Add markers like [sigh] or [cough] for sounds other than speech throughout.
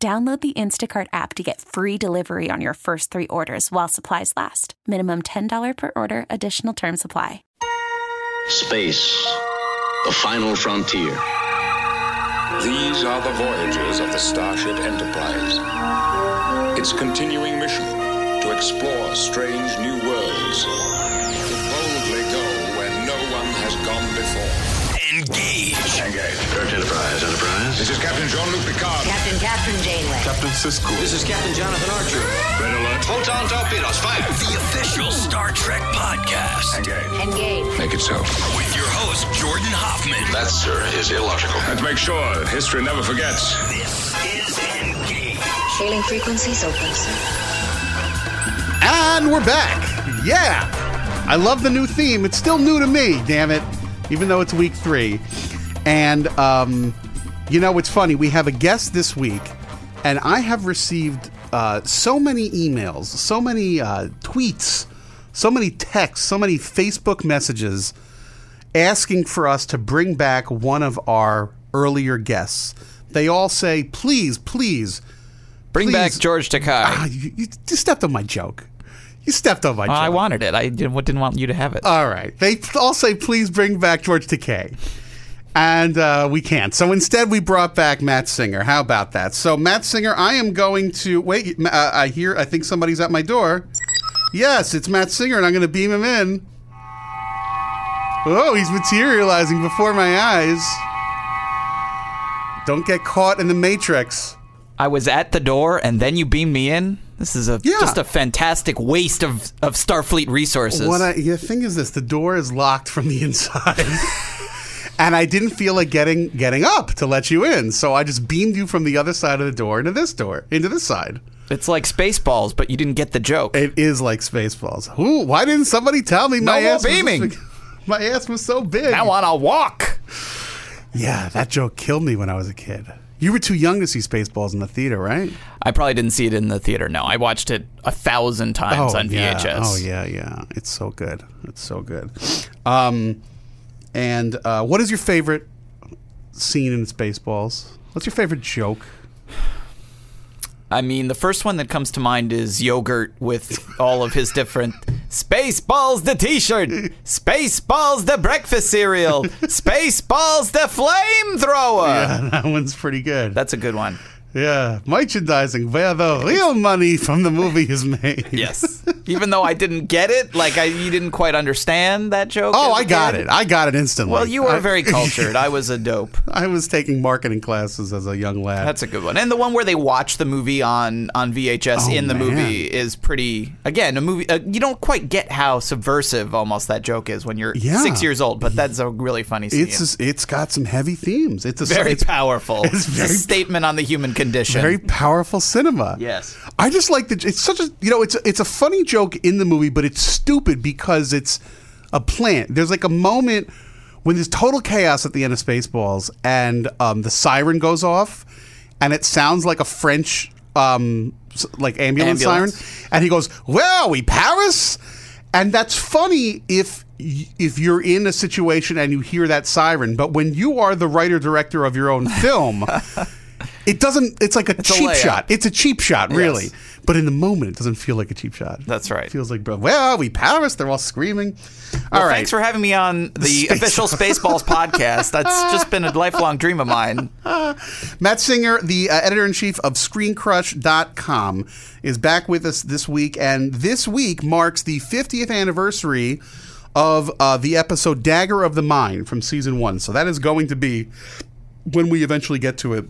Download the Instacart app to get free delivery on your first three orders while supplies last. Minimum $10 per order, additional term supply. Space, the final frontier. These are the voyages of the Starship Enterprise. Its continuing mission to explore strange new worlds, to boldly go where no one has gone before. Engage. Engage. Search Enterprise, Enterprise. This is Captain Jean-Luc Picard. Captain Kathryn Janeway. Captain Sisko. This is Captain Jonathan Archer. Red alert. Photon torpedoes, fire! The official Star Trek podcast. Engage. Engage. Make it so. With your host, Jordan Hoffman. That, sir, is illogical. Let's make sure history never forgets. This is Engage. Hailing frequencies open, sir. And we're back. Yeah. I love the new theme. It's still new to me, damn it. Even though it's week three. And, um, you know, it's funny. We have a guest this week, and I have received uh, so many emails, so many uh, tweets, so many texts, so many Facebook messages asking for us to bring back one of our earlier guests. They all say, please, please. Bring back George Takei. Ah, you, you stepped on my joke. You stepped on my joke. I wanted it. I didn't, didn't want you to have it. All right. They all say, please bring back George Takei. And uh, we can't. So instead, we brought back Matt Singer. How about that? So, Matt Singer, I am going to. Wait, uh, I hear, I think somebody's at my door. Yes, it's Matt Singer, and I'm going to beam him in. Oh, he's materializing before my eyes. Don't get caught in the matrix. I was at the door, and then you beamed me in. This is a Yeah. just a fantastic waste of, of Starfleet resources. What I, the thing is this: the door is locked from the inside, [laughs] and I didn't feel like getting getting up to let you in, so I just beamed you from the other side of the door into this door, into this side. it's like Spaceballs, but you didn't get the joke. It is like Spaceballs. Who? Why didn't somebody tell me my more ass was beaming. big? [laughs] My ass was so big. I want to walk. yeah, that joke killed me when I was a kid. You were too young to see Spaceballs in the theater, right? I probably didn't see it in the theater. No, I watched it a thousand times on yeah. VHS. Oh yeah, yeah. It's so good. It's so good. Um, and uh, what is your favorite scene in Spaceballs? What's your favorite joke? I mean, the first one that comes to mind is yogurt with all of his different Spaceballs the T-shirt, Spaceballs the breakfast cereal, Spaceballs the flamethrower. Yeah, [laughs] that one's pretty good. That's a good one. Yeah, merchandising where the real money from the movie is made. Yes. [laughs] Even though I didn't get it, like I, you didn't quite understand that joke. Oh, I got kid. it. I got it instantly. Well, you were I- very cultured. I was a [laughs] dope. I was taking marketing classes as a young lad. That's a good one. And the one where they watch the movie on on VHS Oh, in the man. movie is pretty. Again, a movie. Uh, you don't quite get how subversive almost that joke is when you're Yeah. six years old, but that's a really funny scene. it's it's got some heavy themes. It's a very it's powerful. it's It's a statement on the human condition. very powerful cinema. Yes. I just like that. It's such a you know it's it's a funny joke in the movie, but it's stupid because it's a plant. There's like a moment when there's total chaos at the end of Spaceballs, and um, the siren goes off, and it sounds like a French um, like ambulance, Ambulance. siren, and he goes, "Where are we, Paris?" And that's funny if if you're in a situation and you hear that siren, but when you are the writer director of your own film. [laughs] It doesn't. It's like a a cheap layup. shot. It's a cheap shot, really. Yes. But in the moment, it doesn't feel like a cheap shot. That's right. It feels like, are we? Paris? They're all screaming. Well, all right. Thanks for having me on the Space- official Spaceballs podcast. That's just been a lifelong dream of mine. [laughs] Matt Singer, the uh, editor in chief of ScreenCrush.com, is back with us this week. And this week marks the 50th anniversary of uh, the episode Dagger of the Mind from season one. So that is going to be, when we eventually get to it,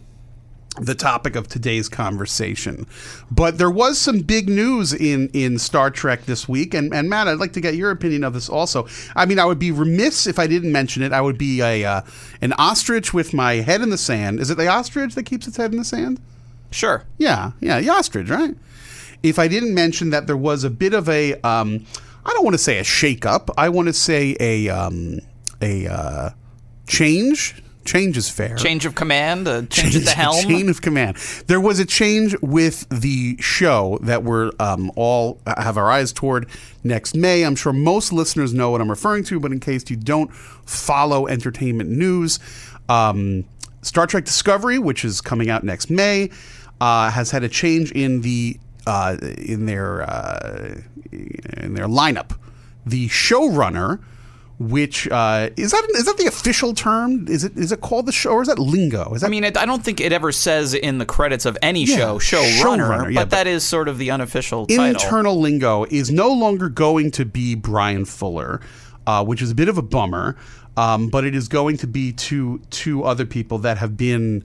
the topic of today's conversation. But there was some big news in in Star Trek this week, and and Matt, I'd like to get your opinion of this also. I mean, I would be remiss if I didn't mention it. I would be a uh, an ostrich with my head in the sand. Is it the ostrich that keeps its head in the sand? Sure. Yeah, yeah, the ostrich, right? If I didn't mention that there was a bit of a, um, I don't want to say a shake-up. I want to say a um, a uh, change. Change is fair. Change of command, a change at the helm. Chain of command. There was a change with the show that we're um, all have our eyes toward next May. I'm sure most listeners know what I'm referring to, but in case you don't follow entertainment news, um, Star Trek Discovery, which is coming out next May, uh, has had a change in the uh, in their uh, in their lineup. The showrunner which uh, is that is that the official term? Is it is it called the show or is that lingo? Is that I mean, it, I don't think it ever says in the credits of any Yeah, show showrunner, showrunner, yeah, but, but- that is sort of the unofficial title. internal lingo is no longer going to be Bryan Fuller, uh, which is a bit of a bummer. Um, but it is going to be two two other people that have been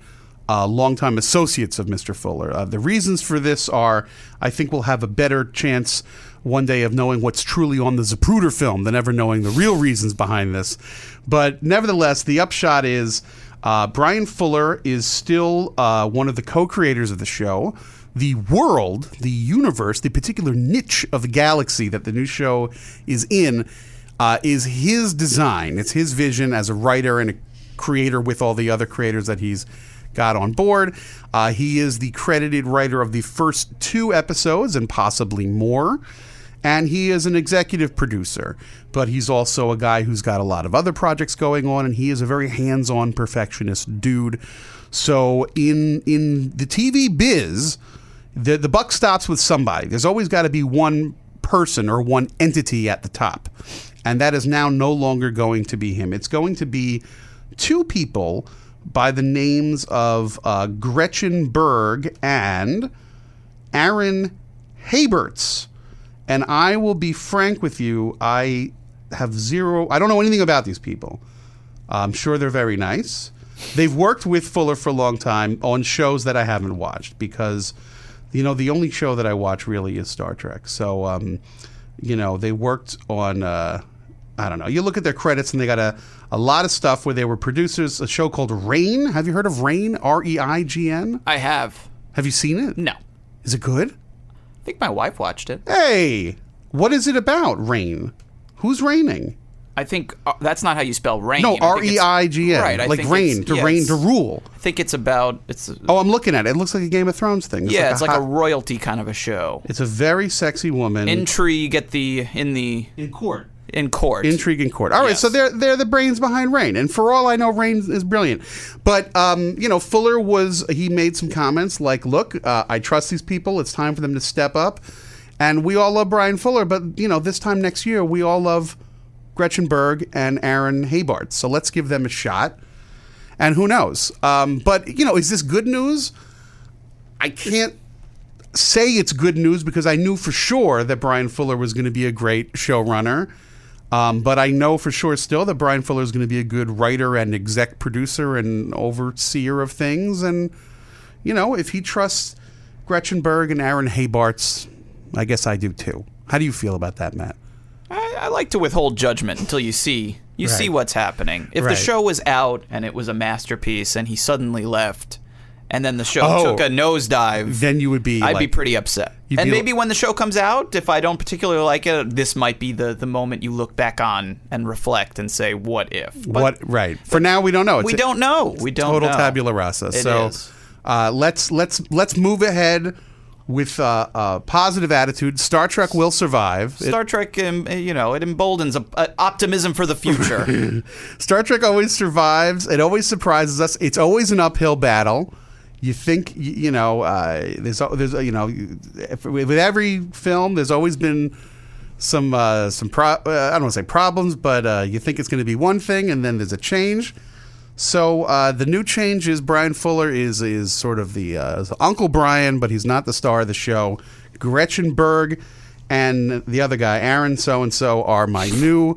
uh, longtime associates of Mr. Fuller. Uh, the reasons for this are, I think, we'll have a better chance one day of knowing what's truly on the Zapruder film than ever knowing the real reasons behind this. But nevertheless, the upshot is uh, Bryan Fuller is still uh, one of the co-creators of the show the world, the universe, the particular niche of the galaxy that the new show is in uh, is his design. It's his vision as a writer and a creator with all the other creators that he's got on board. Uh, he is the credited writer of the first two episodes and possibly more. And he is an executive producer, but he's also a guy who's got a lot of other projects going on, and he is a very hands-on perfectionist dude. So in in the TV biz, the the buck stops with somebody. There's always got to be one person or one entity at the top, and that is now no longer going to be him. It's going to be two people by the names of uh, Gretchen Berg and Aaron Harberts. And I will be frank with you, I have zero, I don't know anything about these people. I'm sure they're very nice. They've worked with Fuller for a long time on shows that I haven't watched because, you know, the only show that I watch really is Star Trek. So, um, you know, they worked on, uh, I don't know. You look at their credits and they got a, a lot of stuff where they were producers, a show called Reign. Have you heard of Reign? R E I G N? I have. Have you seen it? No. Is it good? I think my wife watched it. Hey, what is it about, Reign? Who's raining? I think uh, that's not how you spell rain. No, I think R it's- E I G N. Right. I Like think reign, it's- to yeah, reign, it's- to rule. I think it's about it's. Oh, I'm looking at it. It looks like a Game of Thrones thing. yeah, it's like a hot- royalty kind of a show. It's a very sexy woman. Intrigue at the in the in court. In court. Intrigue in court. All right, Yes. so they're they're the brains behind Reign, and for all I know, Reign is brilliant. But um, you know, Fuller was he made some comments like, "Look, uh, I trust these people. It's time for them to step up." And we all love Bryan Fuller, but you know, this time next year, we all love Gretchen Berg and Aaron Haybart. So let's give them a shot. And who knows? Um, but you know, is this good news? I can't say it's good news because I knew for sure that Bryan Fuller was going to be a great showrunner. Um, but I know for sure still that Bryan Fuller is going to be a good writer and exec producer and overseer of things. And, you know, if he trusts Gretchen Berg and Aaron Harberts, I guess I do too. How do you feel about that, Matt? I, I like to withhold judgment until you see you see what's happening. If Right. the show was out and it was a masterpiece and he suddenly left, and then the show Oh. took a nosedive, Then you would be. I'd be pretty upset. And be- maybe when the show comes out, if I don't particularly like it, this might be the, the moment you look back on and reflect and say, "What if?" But What? Right. For now, we don't know. It's we a- don't know. We don't total know. tabula rasa. It so. Uh, let's let's let's move ahead with uh, a positive attitude. Star Trek will survive. It- Star Trek, um, you know, it emboldens a, a optimism for the future. [laughs] Star Trek always survives. It always surprises us. It's always an uphill battle. You think y- you know uh, there's there's you know with every film there's always been some uh, some pro- uh, I don't want to say problems, but uh, you think it's going to be one thing and then there's a change. So uh, the new change is Bryan Fuller is is sort of the uh, Uncle Brian, but he's not the star of the show. Gretchen Berg and the other guy, Aaron so and so, are my [laughs] new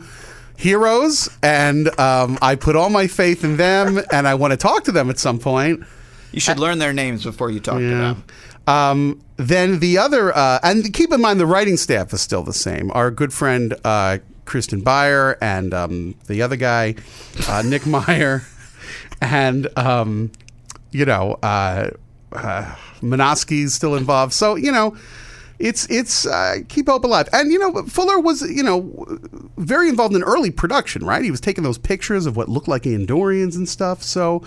heroes, and um, I put all my faith in them, and I want to talk to them at some point. You should learn their names before you talk to them. Um, then the other, uh, and keep in mind the writing staff is still the same. Our good friend uh, Kirsten Beyer and um, the other guy, uh, Nick [laughs] Meyer, and um, you know, uh, uh, Menosky's still involved. So you know, it's it's uh, keep hope alive. And you know, Fuller was you know very involved in early production, right? He was taking those pictures of what looked like Andorians and stuff. So.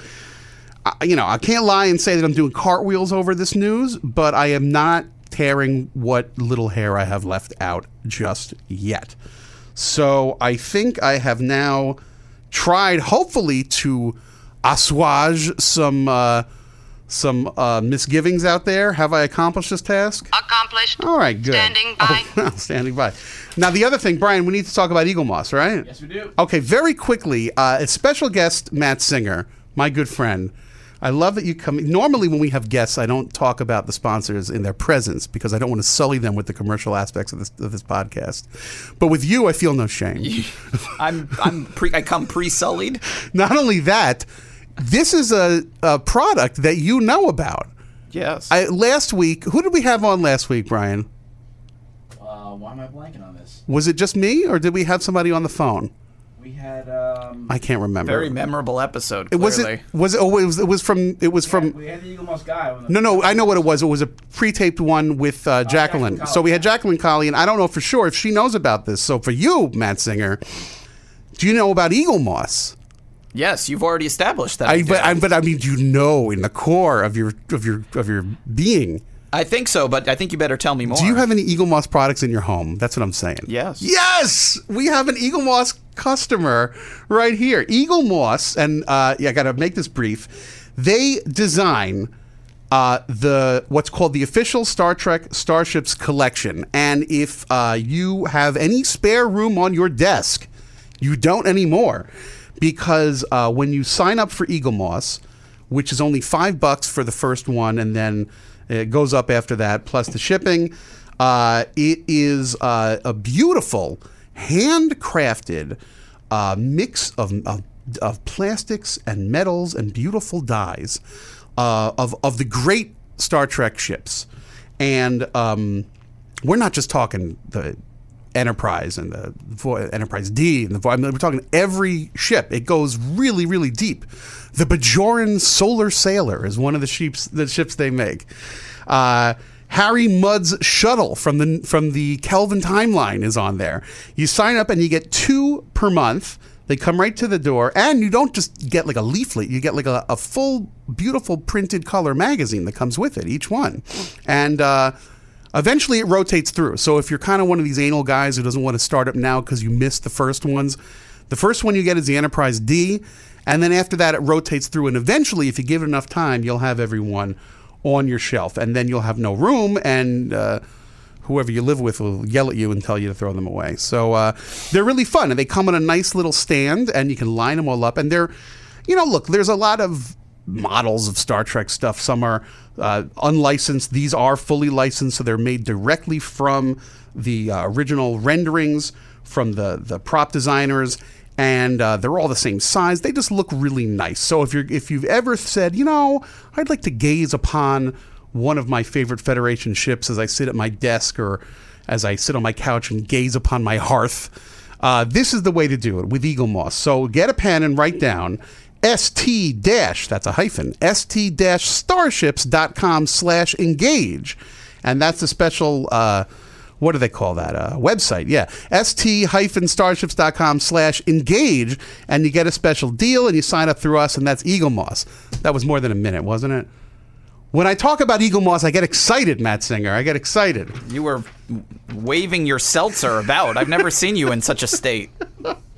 I- You know, I can't lie and say that I'm doing cartwheels over this news, but I am not tearing what little hair I have left out just yet. So I think I have now tried, hopefully, to assuage some uh, some uh, misgivings out there. Have I accomplished this task? Accomplished. All right, good. Standing by. Oh, [laughs] standing by. Now, the other thing, Brian, we need to talk about Eagle Moss, right? Yes, we do. Okay, very quickly, uh, a special guest, Matt Singer, my good friend. I love that you come. Normally, when we have guests, I don't talk about the sponsors in their presence because I don't want to sully them with the commercial aspects of this of this podcast. But with you, I feel no shame. I'm I'm pre I come pre-sullied. [laughs] Not only that, this is a, a product that you know about. Yes. I, last week, who did we have on last week, Brian? Uh, why am I blanking on this? Was it just me, or did we have somebody on the phone? We had um, I can't remember. Very memorable episode. It was Clearly. it was it, oh, it was it was from it was from we had the Eagle Moss guy. the- no no I know what it was it was a pre-taped one with uh, Jacqueline Jacqueline so we had Jacqueline Colley and I don't know for sure if she knows about this so for you Matt Singer do you know about Eagle Moss Yes, you've already established that. I but. I, but I mean do you know in the core of your of your of your being I think so, but I think you better tell me more. do you have any Eagle Moss products in your home that's what I'm saying Yes. Yes, we have an Eagle Moss customer right here. Eagle Moss, and uh, yeah, I got to make this brief. They design uh, the what's called the official Star Trek Starships collection, and if uh, you have any spare room on your desk, you don't anymore, because uh, when you sign up for Eagle Moss, which is only five bucks for the first one, and then it goes up after that, plus the shipping. Uh, it is uh, a beautiful, handcrafted uh, mix of, of, of plastics and metals and beautiful dyes uh, of, of the great Star Trek ships. And um, we're not just talking the Enterprise and the Vo- Enterprise D and the Vo- I mean, we're talking every ship. It goes really, really deep. The Bajoran Solar Sailor is one of the ships the ships they make. Uh, Harry Mudd's shuttle from the from the Kelvin timeline is on there. You sign up and you get two per month. They come right to the door, and you don't just get like a leaflet. You get like a, a full, beautiful printed color magazine that comes with it, each one. And uh, eventually it rotates through. So if you're kind of one of these anal guys who doesn't want to start up now because you missed the first ones, the first one you get is the Enterprise D. And then after that, it rotates through. And eventually, if you give it enough time, you'll have everyone on your shelf. And then you'll have no room. And. Uh, whoever you live with will yell at you and tell you to throw them away. So uh, they're really fun, and they come in a nice little stand, and you can line them all up. And they're, you know, look, there's a lot of models of Star Trek stuff. Some are uh, unlicensed. These are fully licensed, so they're made directly from the uh, original renderings from the the prop designers. And uh, they're all the same size. They just look really nice. So if you're if you've ever said, you know, I'd like to gaze upon one of my favorite Federation ships as I sit at my desk or as I sit on my couch and gaze upon my hearth. Uh, this is the way to do it with Eagle Moss. So get a pen and write down st dash that's a hyphen st dash starships.com slash engage and that's a special uh, what do they call that uh, website yeah st hyphen starships.com slash engage and you get a special deal and you sign up through us and that's eagle moss that was more than a minute wasn't it when I talk about Eagle Moss, I get excited, Matt Singer. I get excited. You were waving your seltzer about. I've never seen you in such a state. [laughs]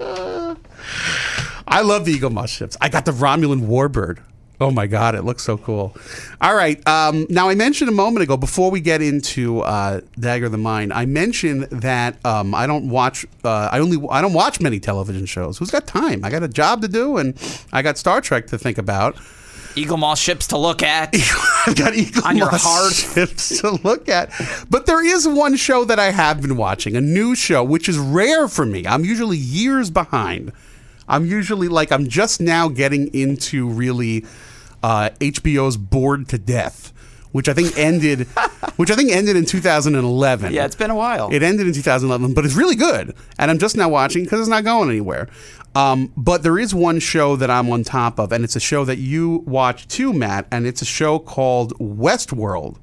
I love the Eagle Moss ships. I got the Romulan Warbird. Oh my God, it looks so cool. All right. Um, now, I mentioned a moment ago, before we get into uh, Dagger of the Mind, I mentioned that um, I don't watch. Uh, I only. I don't watch many television shows. Who's got time? I got a job to do, and I got Star Trek to think about. Eagle Moss ships to look at. [laughs] I've got Eagle On your Moss hearth. ships to look at. But there is one show that I have been watching, a new show, which is rare for me. I'm usually years behind. I'm usually like I'm just now getting into really uh, HBO's Bored to Death, which I think ended, [laughs] which I think ended in 2011. Yeah, it's been a while. It ended in 2011, but it's really good, and I'm just now watching because it's not going anywhere. Um, but there is one show that I'm on top of, and it's a show that you watch too, Matt, and it's a show called Westworld,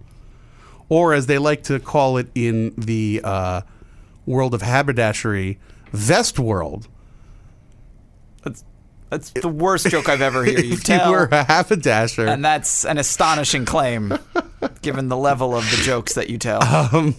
or as they like to call it in the uh, world of haberdashery, Vestworld. That's, the worst joke I've ever heard you [laughs] if tell. you were a haberdasher, and that's an astonishing claim, given the level of the jokes that you tell. Um,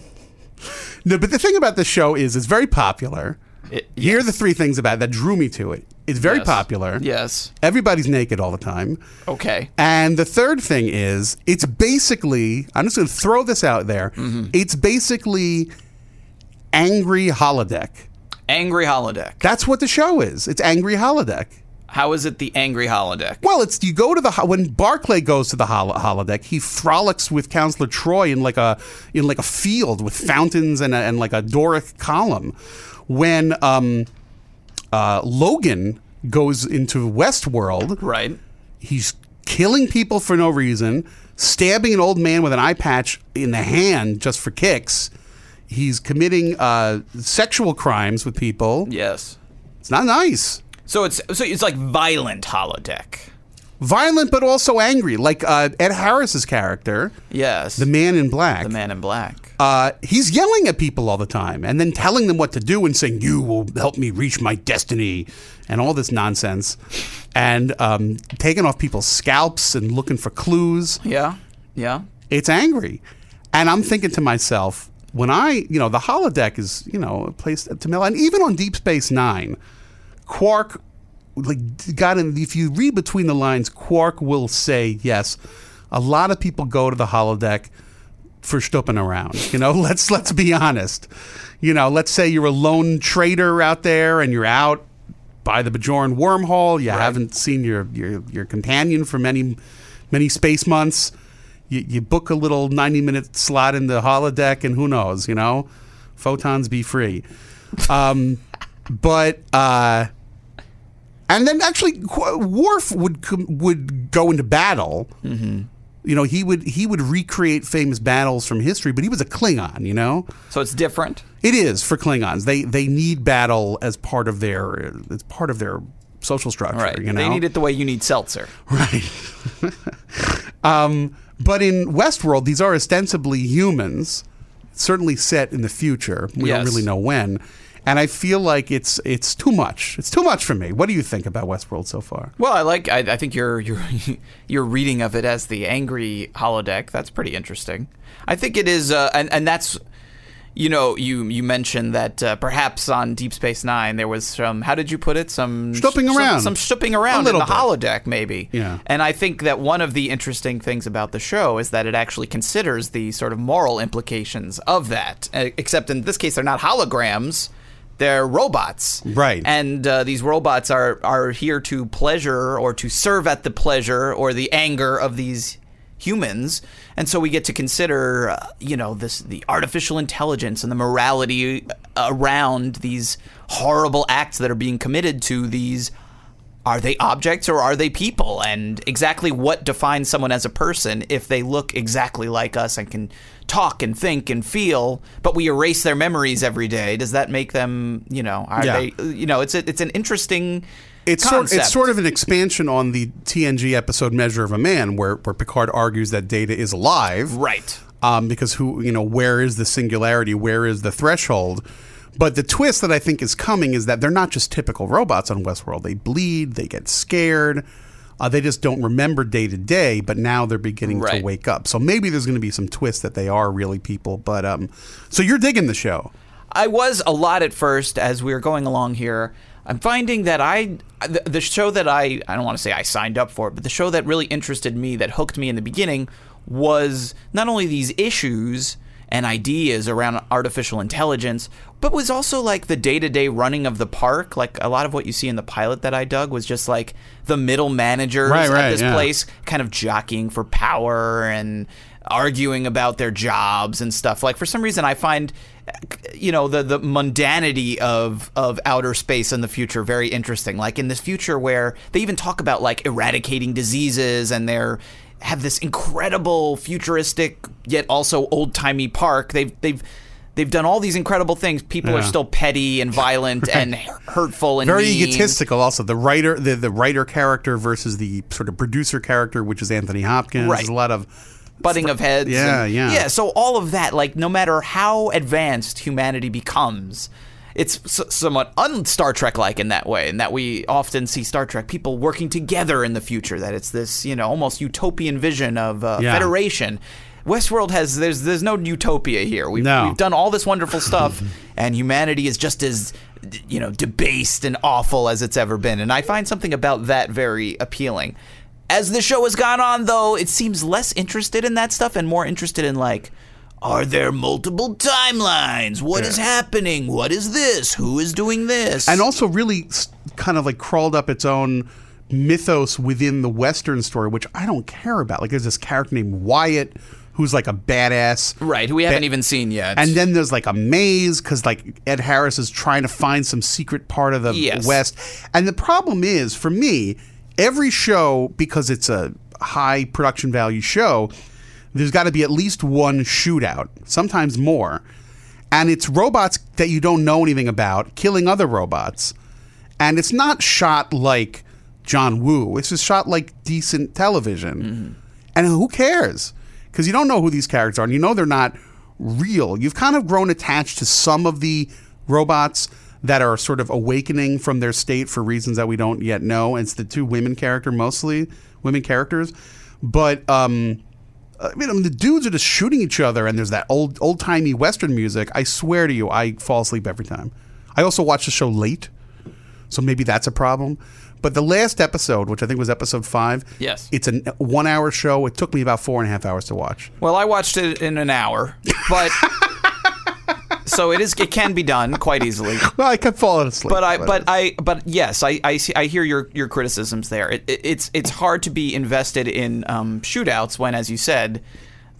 no, but the thing about the show is it's very popular. It- Here are the three things about it that drew me to it. It's very Yes. popular. Yes. Everybody's naked all the time. Okay. And the third thing is, it's basically, I'm just going to throw this out there. Mm-hmm. It's basically Angry Holodeck. Angry holodeck. That's what the show is. It's Angry Holodeck. How is it the angry holodeck? Well, it's you go to the when Barclay goes to the holo- holodeck, he frolics with Counselor Troi in like a in like a field with fountains and a, and like a Doric column. When um, uh, Logan goes into Westworld, Right. he's killing people for no reason, stabbing an old man with an eye patch in the hand just for kicks. He's committing uh, sexual crimes with people. Yes. It's not nice. So it's so it's like violent holodeck. Violent, but also angry, like uh, Ed Harris's character, Yes. the Man in Black. The man in black. uh, he's yelling at people all the time and then telling them what to do and saying, You will help me reach my destiny and all this nonsense. And um, taking off people's scalps and looking for clues. Yeah. Yeah. It's angry. And I'm thinking to myself, when I, you know, the holodeck is, you know, a place to mail. And even on Deep Space Nine, Quark, like, got in, if you read between the lines, Quark will say, yes, a lot of people go to the holodeck for stooping around. You know, [laughs] let's let's be honest. You know, let's say you're a lone trader out there and you're out by the Bajoran wormhole. You haven't seen your, your your companion for many many space months. You, you book a little 90 minute slot in the holodeck, and who knows? You know, photons be free. Um, [laughs] but uh, and then actually, Worf would would go into battle. Mm-hmm. You know, he would he would recreate famous battles from history, but he was a Klingon. You know, So it's different. it is for Klingons. They they need battle as part of their as part of their social structure. Right. You know, They need it the way you need seltzer. Right. [laughs] um, but in Westworld, these are ostensibly humans, certainly set in the future. We don't really know when. And I feel like it's it's too much. It's too much for me. What do you think about Westworld so far? Well, I like. I, I think your your [laughs] your reading of it as the angry holodeck. That's pretty interesting. I think it is, uh, and and that's. You know, you you mentioned that uh, perhaps on Deep Space Nine there was some. How did you put it? Some Stooping some- around. Some, stooping around in the bit. holodeck, maybe. Yeah. And I think that one of the interesting things about the show is that it actually considers the sort of moral implications of that. Except in this case, they're not holograms; they're robots. Right. And uh, these robots are are here to pleasure or to serve at the pleasure or the anger of these humans. And so we get to consider, uh, you know, this the artificial intelligence and the morality around these horrible acts that are being committed to these are they objects or are they people and exactly what defines someone as a person if they look exactly like us and can talk and think and feel but we erase their memories every day. Does that make them you know are Yeah. they you know it's a, it's an interesting It's sort, it's sort of an expansion on the TNG episode "Measure of a Man," where where Picard argues that Data is alive, right. Um, because who you know where is the singularity? Where is the threshold? But the twist that i think is coming is that they're not just typical robots on westworld. They bleed they get scared uh, they just don't remember day to day but now they're beginning Right. to wake up so maybe there's going to be some twist that they are really people but um so you're digging the show I was a lot at first as we were going along here. I'm finding that I the, the show that I I don't want to say I signed up for, but the show that really interested me that hooked me in the beginning was not only these issues and ideas around artificial intelligence, but was also like the day-to-day running of the park. Like a lot of what you see in the pilot that I dug was just like the middle managers Right, at this yeah. place kind of jockeying for power and arguing about their jobs and stuff. Like for some reason, I find you know the the mundanity of of outer space in the future very interesting. Like in this future where they even talk about like eradicating diseases and they're have this incredible futuristic yet also old timey park. They've they've they've done all these incredible things. People are still petty and violent [laughs] and hurtful and Very mean. egotistical. Also, the writer, the, the writer character versus the sort of producer character, which is Anthony Hopkins. Right. There's a lot of butting of heads. Yeah, and- yeah. Yeah, so all of that, like, no matter how advanced humanity becomes, it's somewhat un Star Trek like in that way, in that we often see Star Trek people working together in the future, that it's this, you know, almost utopian vision of uh, Yeah. federation. Westworld has there's there's no utopia here. We've, No. we've done all this wonderful stuff, [laughs] and humanity is just as you know debased and awful as it's ever been. And I find something about that very appealing. As the show has gone on, though, it seems less interested in that stuff and more interested in like. Are there multiple timelines? What is happening? What is this? Who is doing this? and also really kind of like crawled up its own mythos within the Western story, which I don't care about. Like, there's this character named Wyatt who's like a badass. right, who we haven't Ba- even seen yet. And then there's like a maze because like Ed Harris is trying to find some secret part of the Yes. West. And the problem is for me, every show because it's a high production value show, there's got to be at least one shootout, sometimes more. And it's robots that you don't know anything about killing other robots. And it's not shot like John Woo. It's just shot like decent television. And who cares? Because you don't know who these characters are, and you know they're not real. You've kind of grown attached to some of the robots that are sort of awakening from their state for reasons that we don't yet know. It's the two women character, mostly women characters. But um, Uh, I mean, um, the dudes are just shooting each other, and there's that old old timey Western music. I swear to you, I fall asleep every time. I also watch the show late, so maybe that's a problem. But the last episode, which I think was episode five, Yes. it's a one hour show. It took me about four and a half hours to watch. Well, I watched it in an hour, but [laughs] so it is. It can be done quite easily. Well, I kept falling asleep. But I, but I, but yes, I, I, see, I hear your, your criticisms there. It, it, it's, it's hard to be invested in um, shootouts when, as you said,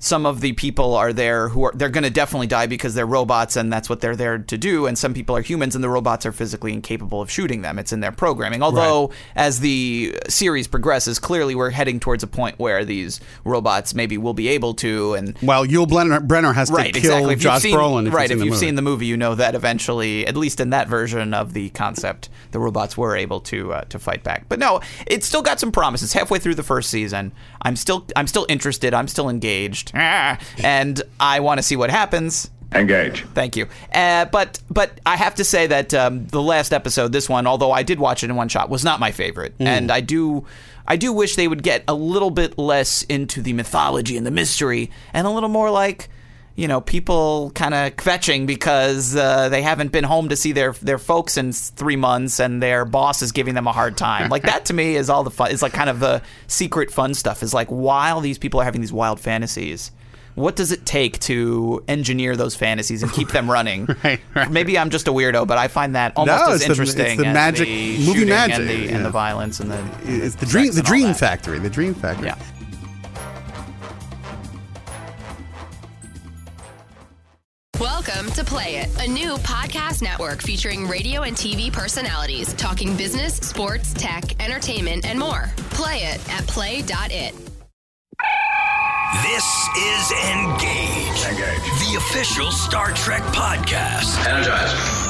some of the people are there who are they're going to definitely die because they're robots and that's what they're there to do. And some people are humans and the robots are physically incapable of shooting them. It's in their programming. Although as the series progresses, clearly we're heading towards a point where these robots maybe will be able to and well, Yul Brynner, Brynner has right, to kill exactly. If Josh seen, Brolin. If right, you've if you've movie. seen the movie, you know that eventually, at least in that version of the concept, the robots were able to uh, to fight back. But no, it's still got some promises. Halfway through the first season, I'm still I'm still interested. I'm still engaged, [laughs] And I want to see what happens. Engage. Thank you. Uh, but but I have to say that um, the last episode, this one, although I did watch it in one shot, was not my favorite, and I do. I do wish they would get a little bit less into the mythology and the mystery, and a little more like, you know, people kind of kvetching because uh, they haven't been home to see their their folks in three months, and their boss is giving them a hard time. Like that to me is all the fun. It's like kind of the secret fun stuff. Is like while these people are having these wild fantasies, what does it take to engineer those fantasies and keep them running? [laughs] Right, right. Maybe I'm just a weirdo, but I find that almost No, as it's the- it's interesting the as magic- the movie magic, and the, and the violence and the it's the sex dream, the Dream. Factory, the Dream Factory. Yeah. Welcome to Play It, a new podcast network featuring radio and TV personalities talking business, sports, tech, entertainment, and more. Play it at play.it. This is Engage, Engage. the official Star Trek podcast. Energize.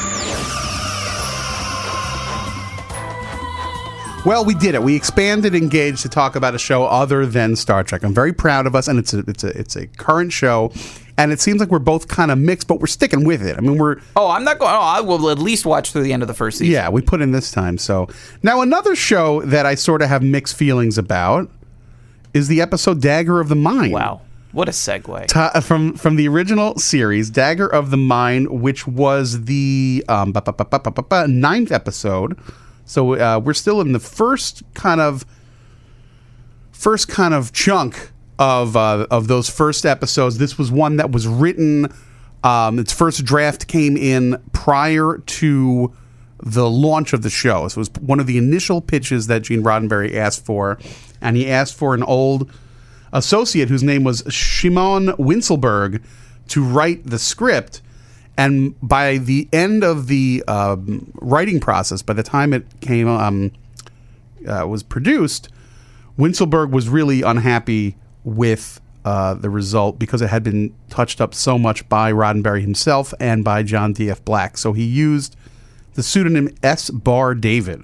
Well, we did it. We expanded Engage to talk about a show other than Star Trek. I'm very proud of us, and it's a it's a it's a current show, and it seems like we're both kind of mixed, but we're sticking with it. I mean, we're Oh, I'm not going. Oh, I will at least watch through the end of the first season. yeah, we put in this time. So now another show that I sort of have mixed feelings about is the episode Dagger of the Mind. Wow, what a segue. Ta- from from the original series, Dagger of the Mind, which was the um, ninth episode. So uh, we're still in the first kind of first kind of chunk of uh, of those first episodes. This was one that was written. Um, its first draft came in prior to the launch of the show. So it was one of the initial pitches that Gene Roddenberry asked for, and he asked for an old associate whose name was Shimon Wincelberg to write the script. And by the end of the um, writing process, by the time it came um, uh, was produced, Wincelberg was really unhappy with uh, the result because it had been touched up so much by Roddenberry himself and by John D.F. Black. So he used the pseudonym S. Bar David.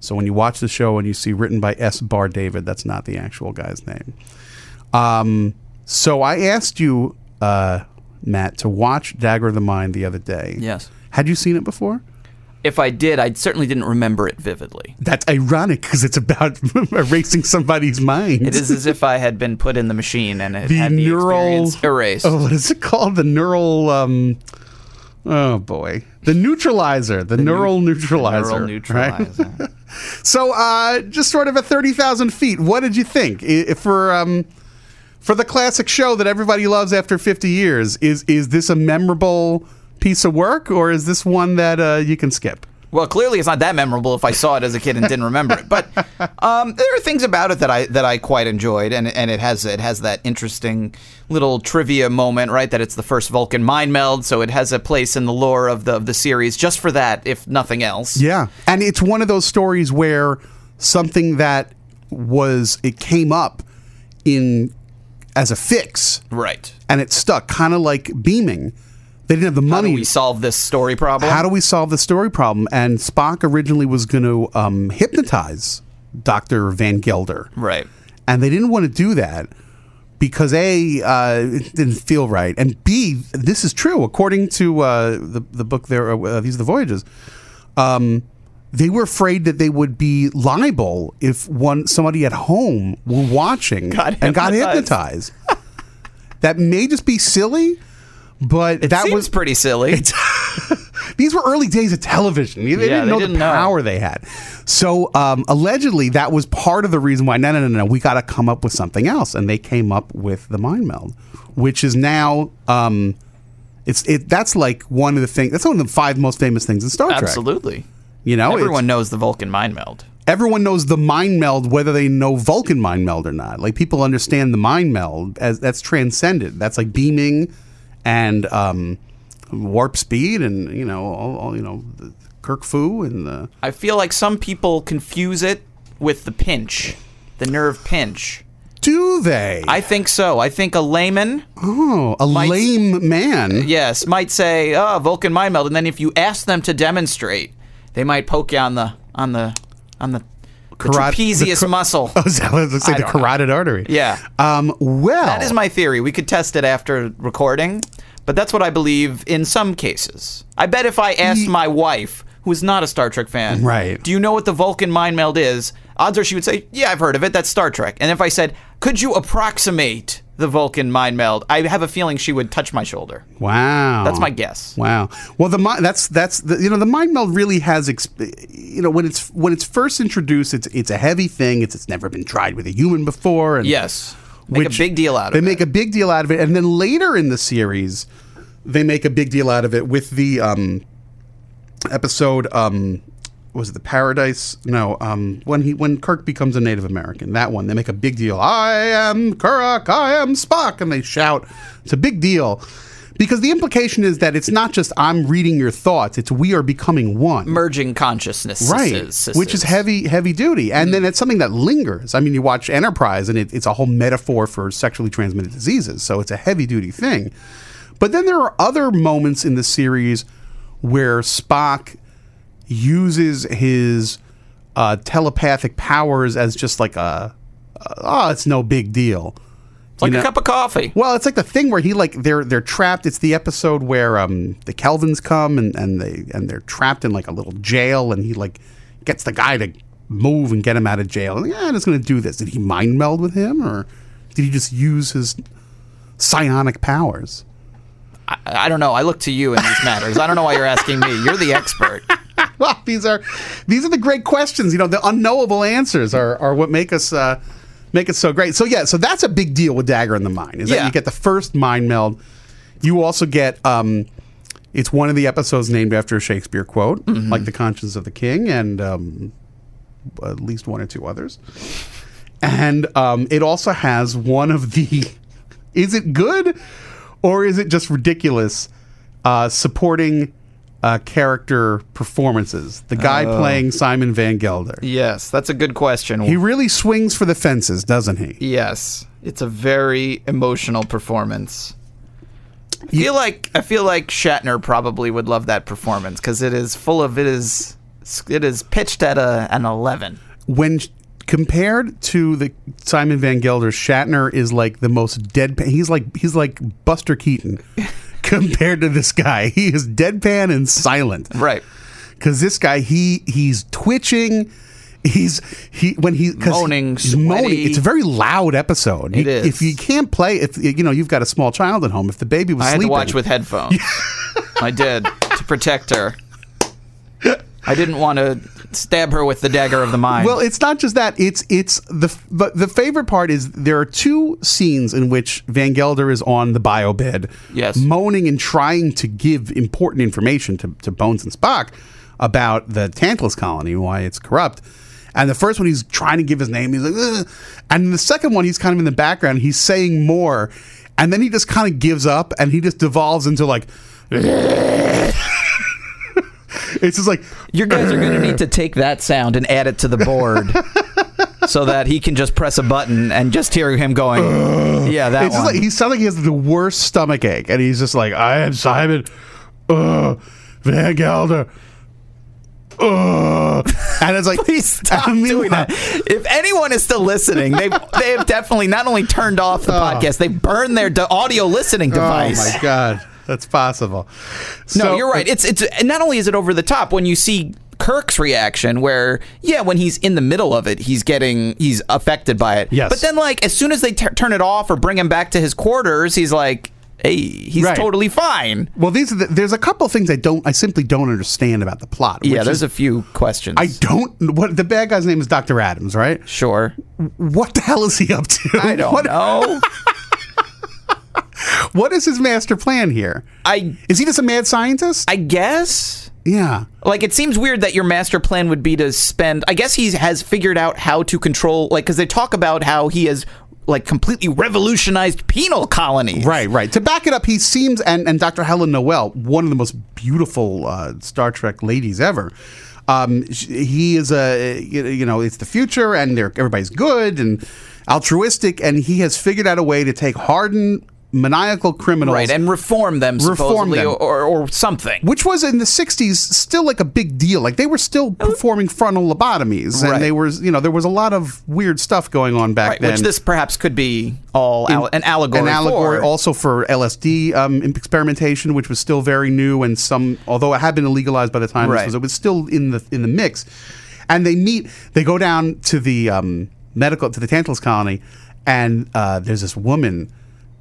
So when you watch the show and you see written by S. Bar David, that's not the actual guy's name. Um, so I asked you, uh, Matt, to watch Dagger of the Mind the other day. Yes. Had you seen it before? If I did, I certainly didn't remember it vividly. That's ironic because it's about [laughs] erasing somebody's mind. It is as if I had been put in the machine and it the had the neural erased. Oh, what is it called? The neural. Um, oh boy, the neutralizer. The, neural neutralizer. neural right? neutralizer. [laughs] so, uh, just sort of at thirty thousand feet, what did you think I- for um, for the classic show that everybody loves after fifty years? Is is this a memorable piece of work, or is this one that uh, you can skip? Well, clearly it's not that memorable if I saw it as a kid and didn't remember it. But [laughs] um, there are things about it that I that I quite enjoyed, and and it has it has that interesting little trivia moment, right? That it's the first Vulcan mind meld, so it has a place in the lore of the of the series just for that, if nothing else. Yeah. And it's one of those stories where something that was it came up in as a fix Right. and it stuck kind of like beaming. They didn't have the money. How do we solve this story problem? How do we solve the story problem? And Spock originally was going to um, hypnotize Dr. Van Gelder. right. And they didn't want to do that because A, uh, it didn't feel right. And B, this is true. According to uh, the, the book, there, uh, These are the Voyages, um, they were afraid that they would be liable if one somebody at home were watching Got and got hypnotized. [laughs] that may just be silly, but It that was pretty silly. [laughs] these were early days of television. They Yeah, didn't they know didn't the know. power they had. So um, allegedly, that was part of the reason why. No, no, no, no. We got to come up with something else, and they came up with the mind meld, which is now. Um, it's it. That's like one of the things. That's one of the five most famous things in Star Trek. Absolutely. You know, Everyone knows the Vulcan mind meld. everyone knows the mind meld, whether they know Vulcan mind meld or not. Like people understand the mind meld as that's transcended. That's like beaming and um, warp speed, and you know, all, all you know, the Kirk Fu and the. I feel like some people confuse it with the pinch, the nerve pinch. Do they? I think so. I think a layman, oh, a Might- lame man. yes, might say, "Oh, Vulcan mind meld," and then if you ask them to demonstrate, they might poke you on the on the on the, the Carot- trapezius the cr- muscle. Oh, is that what it looks like I the don't know. carotid artery? Yeah. Um. Well, That is my theory. We could test it after recording, but that's what I believe in some cases. I bet if I asked my wife, who is not a Star Trek fan, Right. do you know what the Vulcan mind meld is? Odds are she would say, yeah, I've heard of it. That's Star Trek. And if I said, could you approximate the Vulcan mind meld? I have a feeling she would touch my shoulder. Wow. That's my guess. Wow. Well, the that's that's the you know the mind meld really has exp- you know when it's when it's first introduced, it's it's a heavy thing. It's it's never been tried with a human before. And Yes. Make a big deal out of they it. They make a big deal out of it, and then later in the series, they make a big deal out of it with the um, episode. Um, was it the Paradise? No, um, when he when Kirk becomes a Native American, that one they make a big deal. I am Kirk, I am Spock, and they shout. It's a big deal because the implication is that it's not just I'm reading your thoughts; it's we are becoming one Merging consciousness. right which is heavy heavy duty and then it's something that lingers i mean you watch enterprise and it, it's a whole metaphor for sexually transmitted diseases so it's a heavy duty thing but then there are other moments in the series where spock uses his uh, telepathic powers as just like a oh it's no big deal It's like you a cup of coffee. well, it's like the thing where he like they're they're trapped. It's the episode where um the Kelvans come and, and they and they're trapped in like a little jail and he like gets the guy to move and get him out of jail. And yeah, I'm just gonna do this. Did he mind meld with him or did he just use his psionic powers? I, I don't know. I look to you in these matters. I don't know why you're asking me. You're the expert. [laughs] well, these are these are the great questions. You know, the unknowable answers are are what make us uh, make it so great. So yeah, so that's a big deal with Dagger in the Mind. Is that you get the first mind meld. You also get um, it's one of the episodes named after a Shakespeare quote, Mm-hmm. like The Conscience of the King, and um, at least one or two others. And um, it also has one of the. [laughs] Is it good, or is it just ridiculous? Uh, supporting uh, character performances. The guy Oh. playing Simon Van Gelder. Yes, that's a good question. He really swings for the fences, doesn't he? Yes, it's a very emotional performance. I feel like I feel like Shatner probably would love that performance because it is full of it is it is pitched at a an eleven. When compared to the Simon Van Gelder, Shatner is like the most deadpan. He's like he's like Buster Keaton compared to this guy. He is deadpan and silent. Right. Because this guy, he he's twitching. He's he when he Moaning, he's moaning. It's a very loud episode. It He- is. If you can't play, if you know you've got a small child at home, if the baby was I had to watch with headphones. [laughs] I did to protect her. I didn't want to stab her with the dagger of the mind. Well, it's not just that. It's it's the but the favorite part is there are two scenes in which Van Gelder is on the bio bed, Yes. moaning and trying to give important information to, to Bones and Spock about the Tantalus colony and why it's corrupt. And the first one, he's trying to give his name. He's like, Ugh. and the second one, he's kind of in the background. He's saying more, and then he just kind of gives up, and he just devolves into like. It's just like you guys are going to need to [laughs] take that sound and add it to the board. So that he can just press a button and just hear him going, yeah, that it's just one. like he sounds like he has the worst stomach ache, and he's just like, "I am Simon uh, Van Gelder." Uh, and it's like, [laughs] Please stop I mean, doing that. [laughs] If anyone is still listening, they they have definitely not only turned off the podcast, they burned their audio listening device. Oh my god, that's possible. No, you're right. It's it's and not only is it over the top when you see Kirk's reaction where yeah, when he's in the middle of it, he's getting he's affected by it. Yes. But then like as soon as they t- turn it off or bring him back to his quarters, he's like, "Hey, he's Right. totally fine." Well, these are the, there's a couple of things I don't, I simply don't understand about the plot. Yeah, there's is- a few questions. I don't. What the bad guy's name is Doctor Adams, right? sure. What the hell is he up to? I don't what, know. [laughs] What is his master plan here? I Is he just a mad scientist? I guess yeah. Like it seems weird that your master plan would be to spend. I guess he has figured out how to control. Like because they talk about how he has like completely revolutionized penal colonies. Right, right. To back it up, he seems, and, and Dr. Helen Noel, one of the most beautiful uh, Star Trek ladies ever. Um, he is a, you know, it's the future, and they're, everybody's good and altruistic, and he has figured out a way to take hardened, maniacal criminals, Right, and reform them Reform them. Or, or something. which was in the '60s still like a big deal. Like they were still performing frontal lobotomies, and Right. they were, you know, there was a lot of weird stuff going on back Right, then. which this perhaps could be all al- an allegory. an allegory for. also for LSD um, experimentation, which was still very new and some, although it had been illegalized by the time, this Right. was, it was still in the in the mix. And they meet, they go down to the um, medical to the Tantalus colony, and uh, there's this woman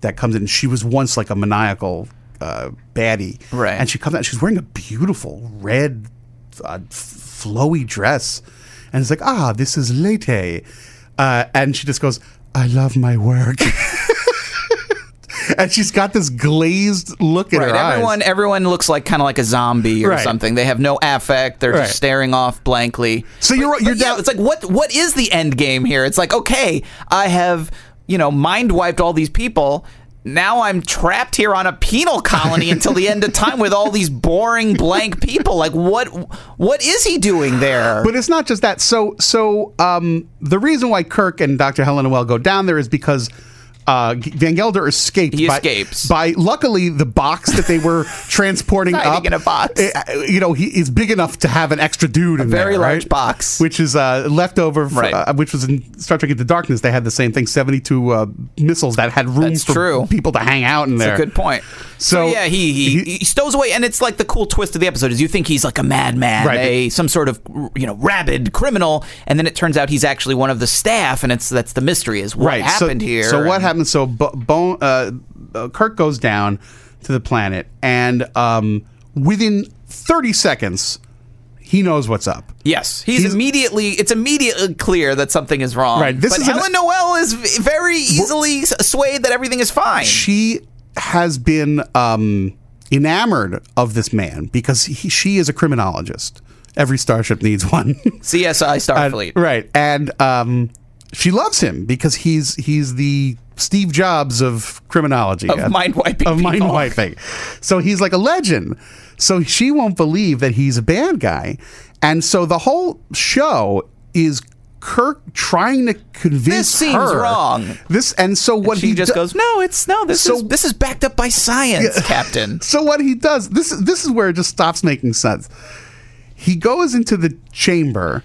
that comes in. She was once like a maniacal uh, baddie, Right. And she comes out. She's wearing a beautiful red, uh, flowy dress, and it's like, ah, this is Lethe, uh, and she just goes, I love my work. [laughs] and she's got this glazed look in Right, her everyone eyes. everyone looks like kind of like a zombie or Right. something. They have no affect. They're Right. just staring off blankly. So you're But- you're but yeah, it's like what what is the end game here? It's like okay, I have you know mind wiped all these people. Now I'm trapped here on a penal colony until the end of time with all these boring blank people. Like what what is he doing there? But it's not just that. So, so um, the reason why Kirk and Dr. Helen Noel go down there is because uh, Van Gelder escaped. He by, escapes. by luckily the box that they were [laughs] transporting up in a box. eh, you know, he is big enough to have an extra dude in very there, large right? box. which is uh, leftover. Right. uh, which was in Star Trek Into Darkness. They had the same thing: seventy-two uh, missiles that had room That's for true. people to hang out in That's there. a good point. So, So, yeah, he, he he- he stows away, and it's like the cool twist of the episode is you think he's like a madman, Right. a some sort of you know rabid criminal, and then it turns out he's actually one of the staff, and it's that's the mystery is what happened so, here. So what and- happened? So Bo- Bone, uh, uh, Kirk goes down to the planet, and um, within 30 seconds, he knows what's up. Yes, he's, He's- immediately. It's immediately clear that something is wrong. Right, this but is an- Helen Noel is very easily swayed that everything is fine. She has been um, enamored of this man because he, she is a criminologist. Every starship needs one. [laughs] CSI Uh, Starfleet. right, and um, she loves him because he's he's the Steve Jobs of criminology, Of mind-wiping of mind wiping. So he's like a legend. So she won't believe that he's a bad guy, and so the whole show is Kirk trying to convince This seems her wrong. This and so what she he just do- goes, no, it's no. This So- is this is backed up by science, Yeah. Captain. [laughs] So what he does, this this is where it just stops making sense. He goes into the chamber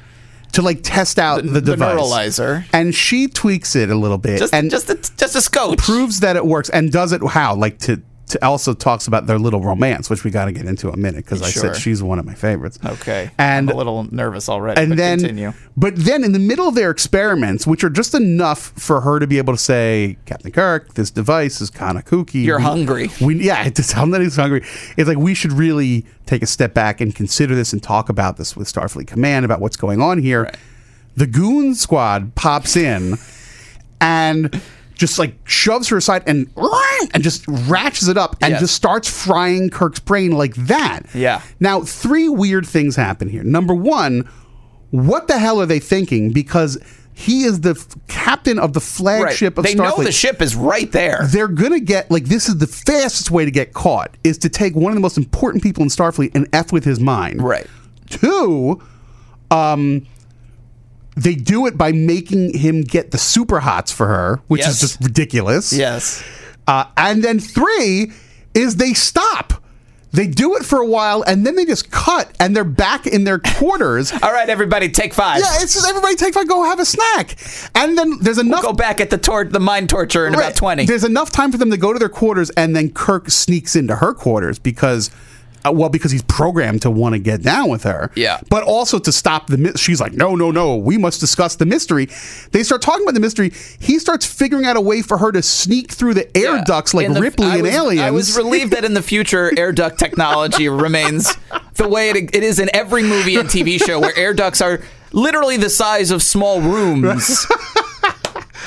to like test out the, The- the device, neuralizer. and she tweaks it a little bit, Just and just a, just a scotch. proves that it works, and does it how like to. Also talks about their little romance, which we got to get into in a minute because I said she's one of my favorites. Okay, and I'm a little nervous already. and but then continue. but then in the middle of their experiments which are just enough for her to be able to say captain kirk this device is kind of kooky You're We- hungry." [laughs] we yeah to tell him that he's hungry it's like we should really take a step back and consider this and talk about this with starfleet command about what's going on here Right. the goon squad pops in and just like shoves her aside and [laughs] and just ratchets it up and Yes. just starts frying Kirk's brain like that. Yeah. Now, three weird things happen here. Number one, what the hell are they thinking? Because he is the f- captain of the Right. flagship of They Starfleet. They know the ship is right there. They're gonna get like this is the fastest way to get caught is to take one of the most important people in Starfleet and f with his mind. Right. Two, um, they do it by making him get the super hots for her, which Yes. is just ridiculous. Yes. Uh, and then three is they stop. They do it for a while and then they just cut and they're back in their quarters. [laughs] All right, everybody, take five. yeah, it's just everybody take five, go have a snack. And then there's enough Go back at the tor- the mind torture in Right. about twenty. There's enough time for them to go to their quarters, and then Kirk sneaks into her quarters because, uh, well, because he's programmed to want to get down with her. Yeah. But also to stop the. mi- She's like, no, no, no. We must discuss the mystery. They start talking about the mystery. He starts figuring out a way for her to sneak through the air Yeah. ducts like the- Ripley I and was, Aliens. I was relieved that in the future, air duct technology [laughs] remains the way it, it is in every movie and TV show, where air ducts are literally the size of small rooms. [laughs]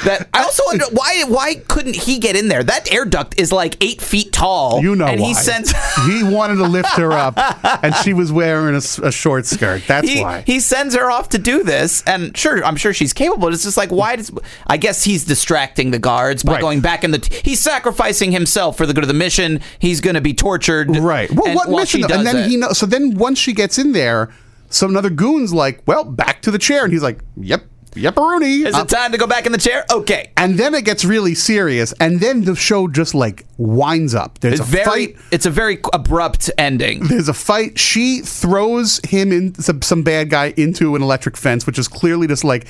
That I also wonder why why couldn't he get in there? That air duct is like eight feet tall. You know and why? he sends [laughs] he wanted to lift her up, and she was wearing a short skirt. That's he, why. he sends her off to do this, and sure, I'm sure she's capable. It's just like why does I guess he's distracting the guards by Right. going back in the. T- he's sacrificing himself for the good of the mission. He's going to be tortured. Right. Well, and what mission? And then it. he knows. So then once she gets in there, some other goons like, well, back to the chair, and he's like, yep, yep, Rooney. Is it time to go back in the chair? Okay. and then it gets really serious, and then the show just like winds up. There's It's a very. fight. It's a very abrupt ending. There's a fight. She throws him in some, some bad guy into an electric fence, which is clearly just like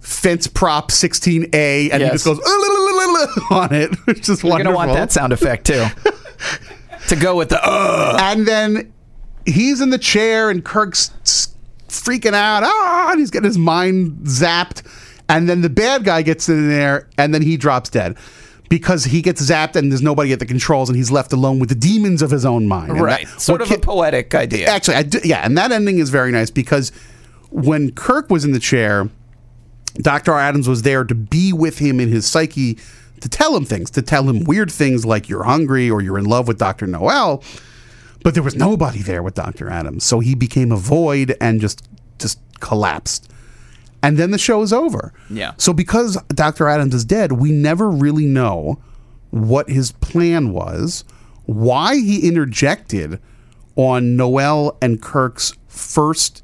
fence prop 16A, and he just goes [laughs] on it, which is You're wonderful. gonna want that sound effect too. [laughs] to go with the. Uh, and then he's in the chair and Kirk's s- freaking out. Ah, and he's getting his mind zapped. And then the bad guy gets in there and then he drops dead because he gets zapped and there's nobody at the controls and he's left alone with the demons of his own mind. And right. that- sort of a poetic idea. Actually, I do, yeah, and that ending is very nice because when Kirk was in the chair, Dr. Adams was there to be with him in his psyche to tell him things, to tell him weird things like you're hungry or you're in love with Dr. Noel. But there was nobody there with Dr. Adams. So he became a void and just just collapsed. And then the show is over. Yeah. So because Dr. Adams is dead, we never really know what his plan was, why he interjected on Noel and Kirk's first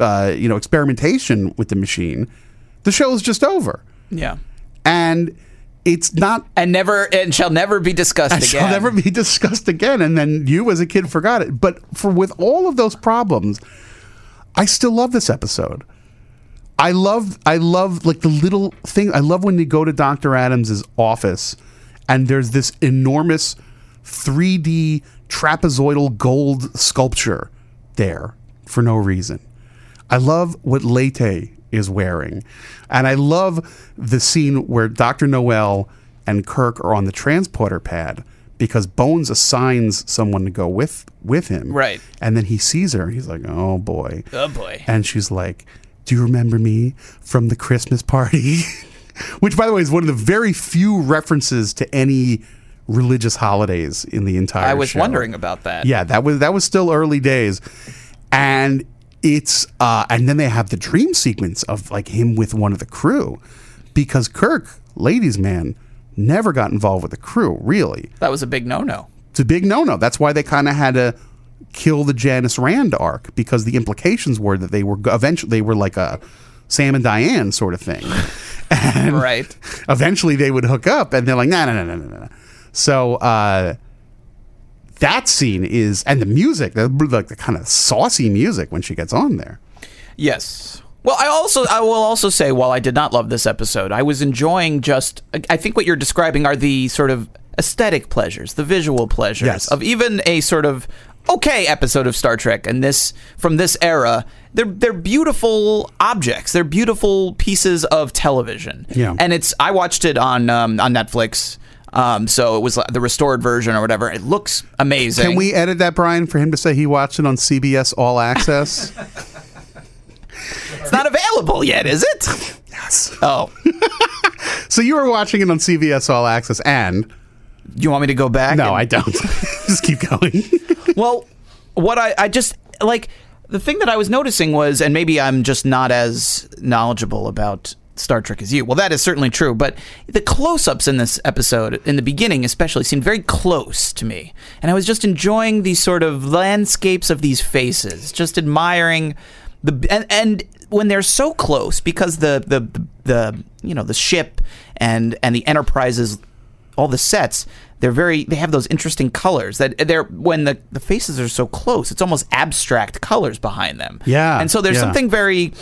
uh, you know, experimentation with the machine. The show is just over. Yeah. And it's not And never and shall never be discussed again. it again. shall never be discussed again. And then you, as a kid, forgot it. But for with all of those problems, I still love this episode. I love, I love like the little thing. I love when you go to Doctor Adams's office, and there's this enormous 3D trapezoidal gold sculpture there for no reason. I love what Lethe is wearing. And I love the scene where Dr. Noel and Kirk are on the transporter pad because Bones assigns someone to go with with him. Right. And then he sees her. He's like, "Oh boy." Oh boy. And she's like, "Do you remember me from the Christmas party?" [laughs] Which by the way is one of the very few references to any religious holidays in the entire I was show. wondering about that. Yeah, that was that was still early days, and it's uh, and then they have the dream sequence of like him with one of the crew, because Kirk, ladies' man, never got involved with the crew. Really, That was a big no-no. it's a big no-no. That's why they kind of had to kill the Janice Rand arc because the implications were that they were eventually they were like a Sam and Diane sort of thing. [laughs] And Right. eventually they would hook up and they're like, no, no, no, no, no, no. So uh, that scene is, and the music, the, like the kind of saucy music when she gets on there. Yes. Well, I also I will also say while I did not love this episode, I was enjoying just I think what you're describing are the sort of aesthetic pleasures, the visual pleasures Yes. of even a sort of okay episode of Star Trek and this from this era. They're they're beautiful objects. They're beautiful pieces of television. Yeah. And it's I watched it on um, on Netflix. Um, so it was the restored version or whatever. It looks amazing. Can we edit that, Brian, for him to say he watched it on CBS All Access? [laughs] It's not available yet, is it? yes. Oh, [laughs] So you were watching it on CBS All Access, and you want me to go back? no, and- I don't. [laughs] Just keep going. well, what I, I just like the thing that I was noticing was, and maybe I'm just not as knowledgeable about Star Trek as you. Well, that is certainly true, but the close ups in this episode, in the beginning especially, seemed very close to me. And I was just enjoying these sort of landscapes of these faces, just admiring the. And, and when they're so close, because the, the, the, the you know, the ship and, and the Enterprise's all the sets they're very they have those interesting colors that they're when the, the faces are so close it's almost abstract colors behind them Yeah, and so there's yeah. something very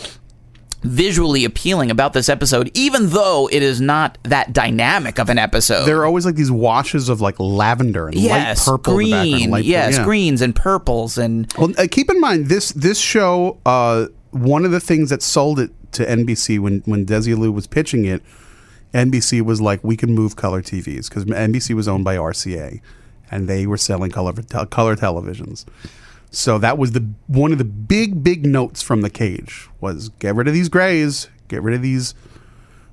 visually appealing about this episode even though it is not that dynamic of an episode there are always like these washes of like lavender and yes light purple in the background, green light yes yeah. greens and purples and Well, uh, keep in mind this this show. Uh, one of the things that sold it to NBC when when Desilu was pitching it, NBC was like, we can move color TVs because NBC was owned by RCA, and they were selling color color televisions. So that was the one of the big big notes from the cage was get rid of these grays, get rid of these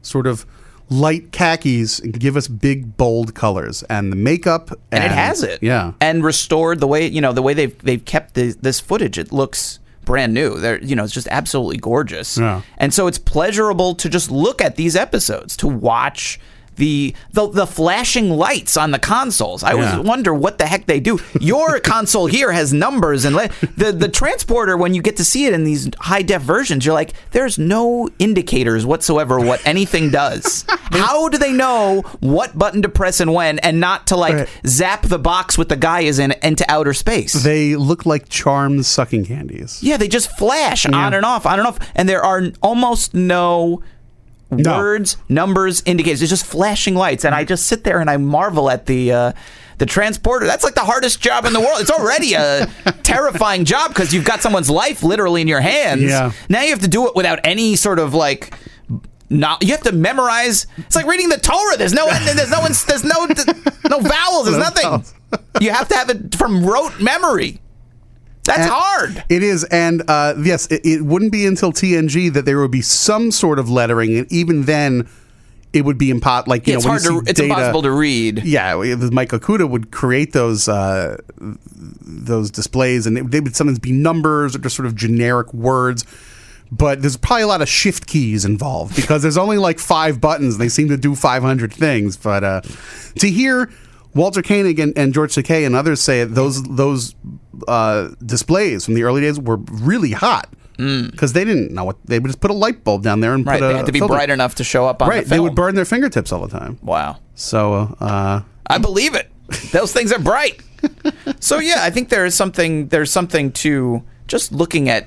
sort of light khakis, and give us big bold colors. And the makeup and, it has it yeah. and restored the way you know the way they've they've kept the, this footage it looks brand new they're you know it's just absolutely gorgeous Yeah. and so it's pleasurable to just look at these episodes to watch the, the the flashing lights on the consoles. I Yeah. always wonder what the heck they do. Your [laughs] console here has numbers and le- the the transporter when you get to see it in these high def versions, you're like, there's no indicators whatsoever what [laughs] anything does. How do they know what button to press and when, and not to like Right. zap the box with the guy is in into outer space? They look like charmed sucking candies. yeah, they just flash Yeah. on and off, on and off, and there are almost no No. words, numbers, indicators. It's just flashing lights, and I just sit there and I marvel at the uh, the transporter. That's like the hardest job in the world. It's already a [laughs] terrifying job because you've got someone's life literally in your hands. Yeah. Now you have to do it without any sort of like. Not, you have to memorize. It's like reading the Torah. There's no, there's no, there's no, no [laughs] vowels. There's No nothing. You have to have it from rote memory. That's And- hard. It is, and uh, yes, it, it wouldn't be until TNG that there would be some sort of lettering, and even then, it would be impo- Like you it's know, when hard to. It's data- impossible to read. Yeah, Mike Okuda would create those uh, those displays, and they, they would sometimes be numbers or just sort of generic words. But there's probably a lot of shift keys involved because there's only like five buttons. And they seem to do 500 things. But uh, to hear Walter Koenig and, and George Takei and others say those those uh, displays from the early days were really hot because they didn't know what they would just put a light bulb down there and Mm. Right, put a they had to be filter. bright enough to show up on. Right, the they would burn their fingertips all the time. Wow, So uh, I believe it. Those things are bright. [laughs] so yeah, I think there is something. There's something to just looking at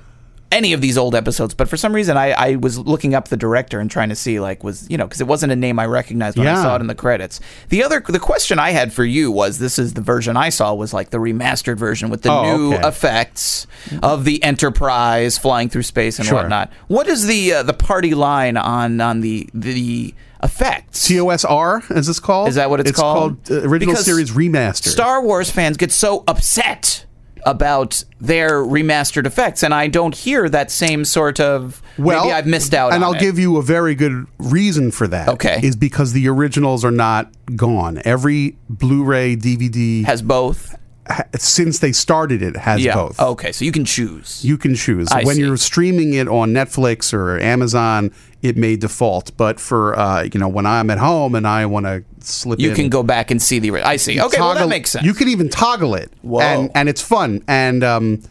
any of these old episodes. But for some reason, I, I was looking up the director and trying to see like was you know because it wasn't a name I recognized when I saw it in the credits. The other the question I had for you was this is the version I saw was like the remastered version with the Oh, new okay. effects of the Enterprise flying through space and Sure. whatnot. What is the uh, the party line on on the the effects? TOSR, as it's called. Is that what it's, it's called? uh, original Because series remastered. Star Wars fans get so upset about their remastered effects, and I don't hear that same sort of. well, maybe I've missed out. and I'll it. give you a very good reason for that. Okay. is because the originals are not gone. Every Blu-ray, DVD, has both. ha- since they started it has Yeah. both. Okay, so you can choose. You can choose I when see. you're streaming it on Netflix or Amazon. It may default. But for uh, you know when I'm at home and I want to slip, You in, can go back and see the. I see. Okay, well that makes sense. You can even toggle it, Whoa. and and it's fun. And um,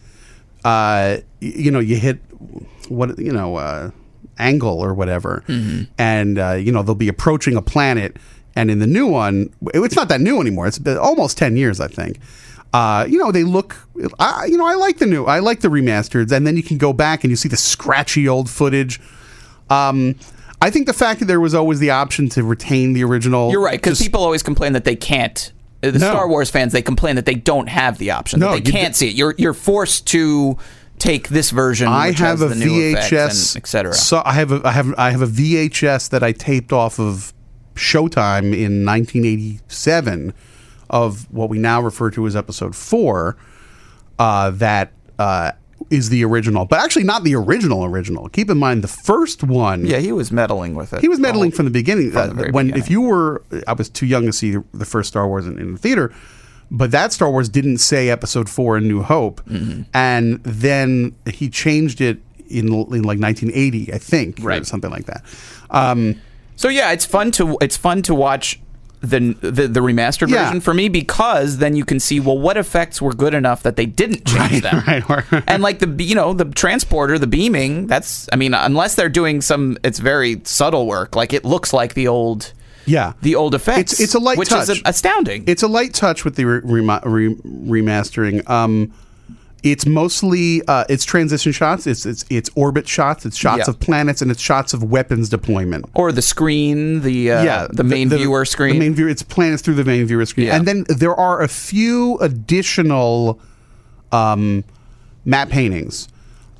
uh, you know, you hit what you know, uh, angle or whatever, Mm-hmm. and uh, you know they'll be approaching a planet. And in the new one, it's not that new anymore. It's been almost ten years, I think. Uh, you know, they look. I, you know, I like the new. I like the remasters, and then you can go back and you see the scratchy old footage. Um, I think the fact that there was always the option to retain the original. You're right because people always complain that they can't. uh, The No. Star Wars fans they complain that they don't have the option. No, that they can't d- see it. You're you're forced to take this version. I which have has a the new VHS, etc. So I have a I have I have a VHS that I taped off of Showtime in 1987 of what we now refer to as Episode Four. Uh, that uh, is the original, but actually not the original original. Keep in mind the first one. yeah, he was meddling with it. He was meddling from the beginning. From the Uh, very when beginning. if you were, I was too young to see the first Star Wars in, in the theater, but that Star Wars didn't say Episode Four in New Hope, Mm-hmm. and then he changed it in, in like 1980, I think, or Right. something like that. Um, So yeah, it's fun to it's fun to watch the the, the remastered Yeah. version for me because then you can see well what effects were good enough that they didn't change them. [laughs] right, right. and like the you know the transporter, the beaming, that's I mean unless they're doing some it's very subtle work. Like it looks like the old yeah, the old effects. It's- it's a light which touch. is astounding. It's a light touch with the re- re- remastering. Um, it's mostly uh, it's transition shots. It's it's it's orbit shots. It's shots Yeah. of planets and it's shots of weapons deployment. or the screen, the uh, yeah, the main viewer screen. The main viewer. It's planets through the main viewer screen, Yeah. and then there are a few additional um, matte paintings.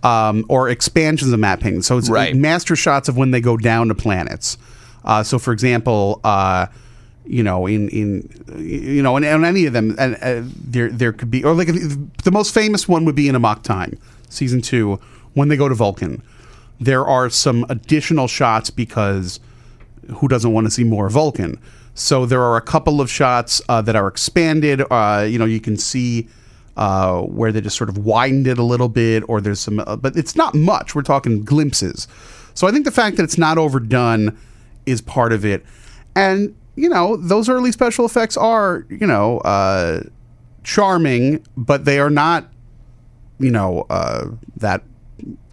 Um, or expansions of matte paintings. So it's Right. master shots of when they go down to planets. Uh, so, for example, uh, you know, in in you know, in, in any of them, and uh, there there could be, or like the most famous one would be in Amok Time, season two, when they go to Vulcan. There are some additional shots because who doesn't want to see more Vulcan? So there are a couple of shots uh, that are expanded. Uh, you know, you can see uh, where they just sort of widened it a little bit, or there's some, uh, but it's not much. We're talking glimpses. So I think the fact that it's not overdone is part of it. And you know, those early special effects are you know uh, charming, but they are not you know uh, that.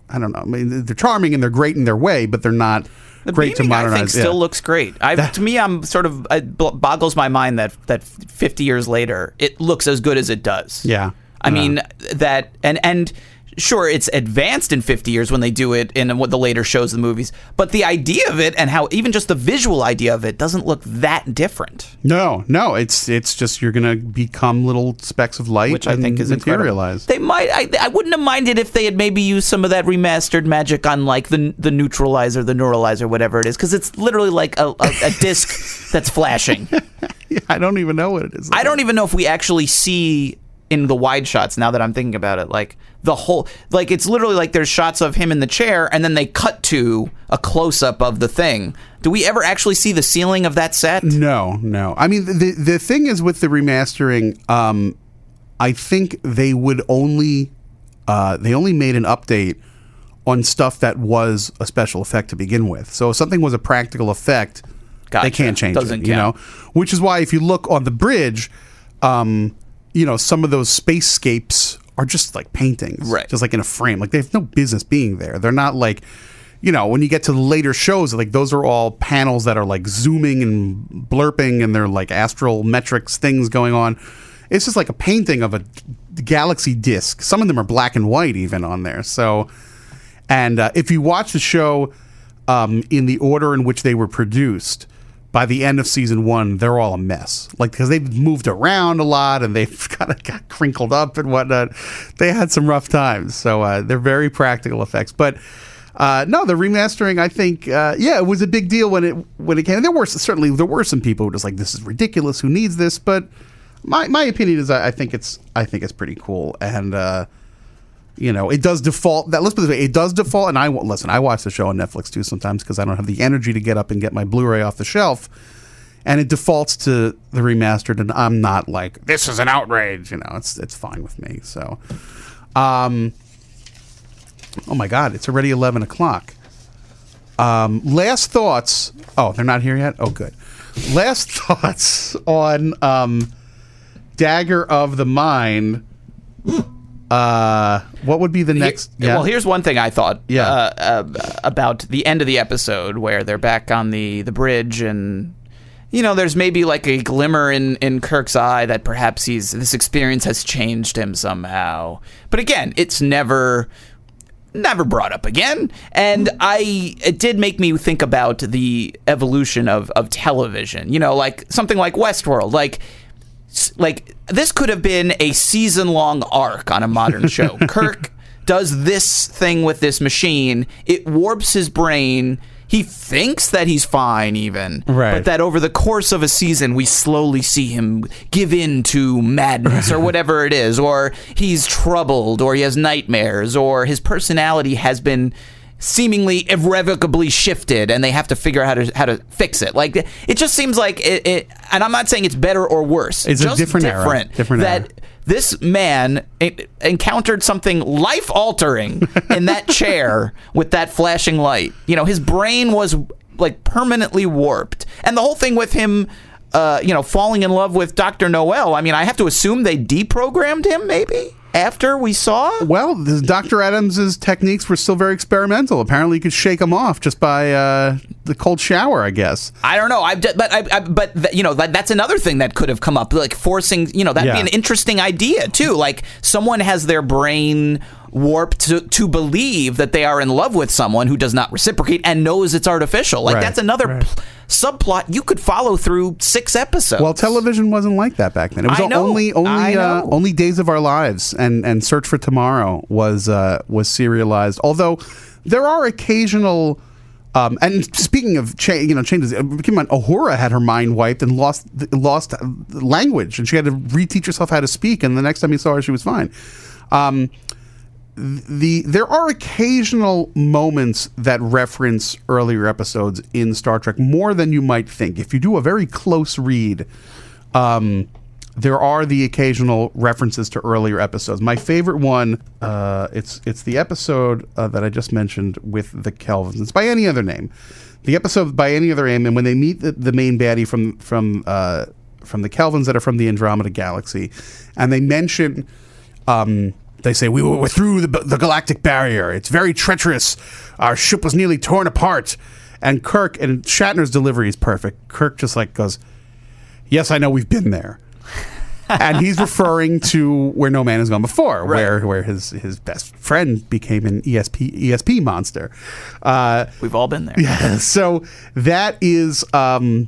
I don't know. I mean, they're charming and they're great in their way, but they're not The great to modernize. I think yeah. still looks great. I, to me, I'm sort of it boggles my mind that that 50 years later, it looks as good as it does. Yeah. I mean that, and and sure, it's advanced in 50 years when they do it in what the later shows, the movies. But the idea of it and how even just the visual idea of it doesn't look that different. No, no, it's it's just you're gonna become little specks of light, which I think is materialize. Incredible. They might. I, I wouldn't have minded if they had maybe used some of that remastered magic on like the the neutralizer, the neuralizer, whatever it is, because it's literally like a, a, a disc [laughs] that's flashing. I don't even know what it is. I don't even know if we actually see in the wide shots. Now that I'm thinking about it, like the whole, like it's literally like there's shots of him in the chair, and then they cut to a close up of the thing. Do we ever actually see the ceiling of that set? No, no. I mean, the the thing is with the remastering, um, I think they would only uh, they only made an update on stuff that was a special effect to begin with. So if something was a practical effect, they can't change Doesn't it. You know, count. which is why if you look on the bridge, um, you know, some of those spacescapes are just like paintings, Right. Just like in a frame. Like they have no business being there. They're not like. You know, when you get to the later shows, like those are all panels that are like zooming and blurping, and they're like astrometrics things going on. It's just like a painting of a galaxy disc. Some of them are black and white, even on there. So, and uh, if you watch the show um, in the order in which they were produced, by the end of season one, they're all a mess. Like because they've moved around a lot and they've [laughs] kind of got crinkled up and whatnot. They had some rough times, so uh, they're very practical effects. But uh, no, the remastering, I think, uh, yeah, it was a big deal when it when it came. And there were certainly there were some people who were just like, "This is ridiculous. Who needs this?" But my my opinion is, I, I think it's I think it's pretty cool and. You know, it does default. That let's put it this way, it does default. And I listen. I watch the show on Netflix too sometimes because I don't have the energy to get up and get my Blu-ray off the shelf, and it defaults to the remastered. And I'm not like this is an outrage. You know, it's it's fine with me. So, um, oh my God, it's already eleven o'clock. Um, last thoughts. Oh, they're not here yet. Oh, good. Last [laughs] thoughts on um, Dagger of the Mind. Uh, what would be the next? Here- Well, here's one thing I thought Yeah. uh, uh, about the end of the episode where they're back on the, the bridge and you know there's maybe like a glimmer in, in Kirk's eye that perhaps he's this experience has changed him somehow. But again, it's never never brought up again. And I it did make me think about the evolution of, of television. You know, like something like Westworld. Like like this could have been a season long arc on a modern show. [laughs] Kirk does this thing with this machine. It warps his brain. He thinks that he's fine, even. Right. But that over the course of a season, we slowly see him give in to madness or [laughs] whatever it is, or he's troubled, or he has nightmares, or his personality has been seemingly irrevocably shifted and they have to figure out how to how to fix it like it just seems like it, it and i'm not saying it's better or worse It's a just different era. different Different that era. this man encountered something life altering [laughs] in that chair with that flashing light. You know, his brain was like permanently warped. And the whole thing with him, uh, you know, falling in love with Dr. Noel, I mean, I have to assume they deprogrammed him maybe after we saw. Well, Dr. Adams's techniques were still very experimental. Apparently, you could shake them off just by uh, the cold shower, I guess. I don't know. I but I, I but th- you know that, that's another thing that could have come up, like forcing. You know, that'd Yeah. be an interesting idea too. Like someone has their brain warped to, to believe that they are in love with someone who does not reciprocate and knows it's artificial. Like Right. that's another Right. pl- subplot you could follow through six episodes. Well, television wasn't like that back then. It was I know. only only uh, only Days of Our Lives and and Search for Tomorrow was uh, was serialized. Although there are occasional. Um, and speaking of cha- you know changes, uh, keep in mind, Uhura had her mind wiped and lost lost language, and she had to reteach herself how to speak. And the next time you saw her, she was fine. Um, the there are occasional moments that reference earlier episodes in Star Trek more than you might think. If you do a very close read, um, there are the occasional references to earlier episodes. My favorite one, uh, it's it's the episode uh, that I just mentioned with the Kelvans. It's by any other name. The episode by any other name, and when they meet the, the main baddie from from uh, from the Kelvans that are from the Andromeda Galaxy, and they mention. Um, they say we were through the, the galactic barrier. It's very treacherous. Our ship was nearly torn apart. And Kirk and Shatner's delivery is perfect. Kirk just like goes, "Yes, I know we've been there," [laughs] and he's referring to where No Man has gone before, where where his his best friend became an ESP ESP monster. Uh, We've all been there. yeah, [laughs] so that is um,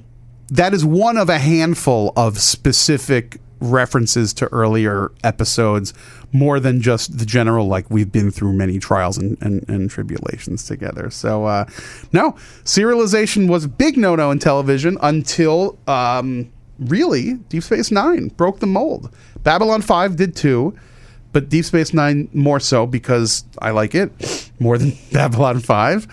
that is one of a handful of specific references to earlier episodes, more than just the general like we've been through many trials and, and, and tribulations together. So uh, no, serialization was a big no no in television until um, really Deep Space Nine broke the mold. Babylon Five did too. But Deep Space Nine more so because I like it more than [laughs] Babylon Five,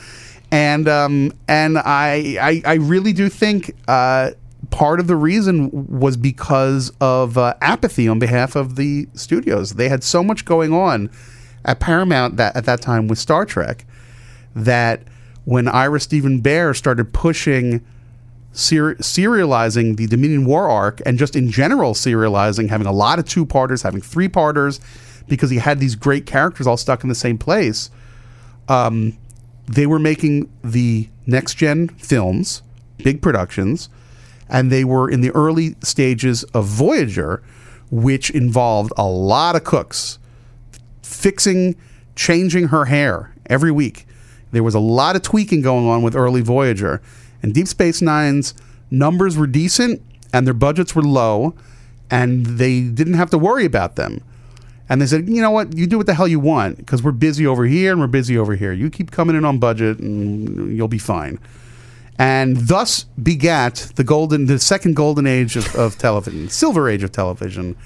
and um, and I, I I really do think uh, part of the reason was because of uh, apathy on behalf of the studios. They had so much going on at Paramount that at that time with Star Trek that when Ira Steven Behr started pushing ser- serializing the Dominion War arc and just in general serializing, having a lot of two parters, having three parters, because he had these great characters all stuck in the same place. Um, they were making the next gen films, big productions, and they were in the early stages of Voyager, which involved a lot of cooks fixing, changing her hair every week. There was a lot of tweaking going on with early Voyager. And Deep Space Nine's numbers were decent and their budgets were low and they didn't have to worry about them. And they said, you know what, you do what the hell you want because we're busy over here and we're busy over here. You keep coming in on budget and you'll be fine. And thus begat the golden, the second golden age of, of television, silver age of television,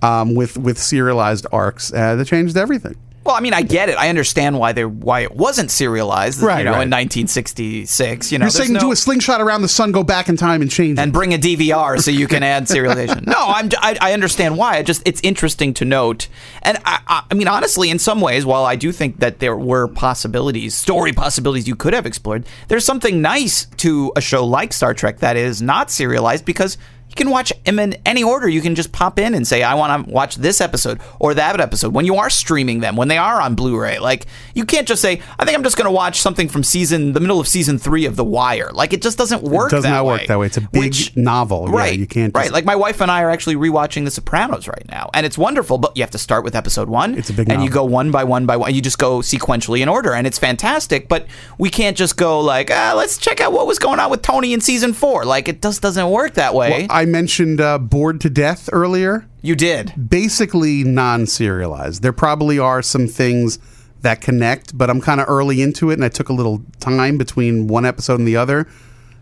um, with with serialized arcs uh, that changed everything. Well, I mean, I get it. I understand why they why it wasn't serialized. Right, you know, right. in 1966. You know, You're saying no- do a slingshot around the sun, go back in time, and change and it. bring a DVR so you can add serialization. [laughs] No, I'm, I, I understand why. I just it's interesting to note, and I, I, I mean honestly, in some ways, while I do think that there were possibilities, story possibilities you could have explored, there's something nice to a show like Star Trek that is not serialized because. You can watch them in any order. You can just pop in and say, I want to watch this episode or that episode. When you are streaming them, when they are on Blu ray, like, you can't just say, I think I'm just going to watch something from season, the middle of season three of The Wire. Like, it just doesn't work it does not way. work that way. It's a big Which- novel. Right. Yeah, you can't. right. Like my wife and I are actually rewatching The Sopranos right now, and it's wonderful. But you have to start with episode one. It's a big and you go one by one by one. You just go sequentially in order, and it's fantastic. But we can't just go like, ah, let's check out what was going on with Tony in season four. Like it just doesn't work that way. Well, I mentioned uh, Bored to Death earlier. you did. Basically non serialized. There probably are some things that connect, but I'm kind of early into it and I took a little time between one episode and the other.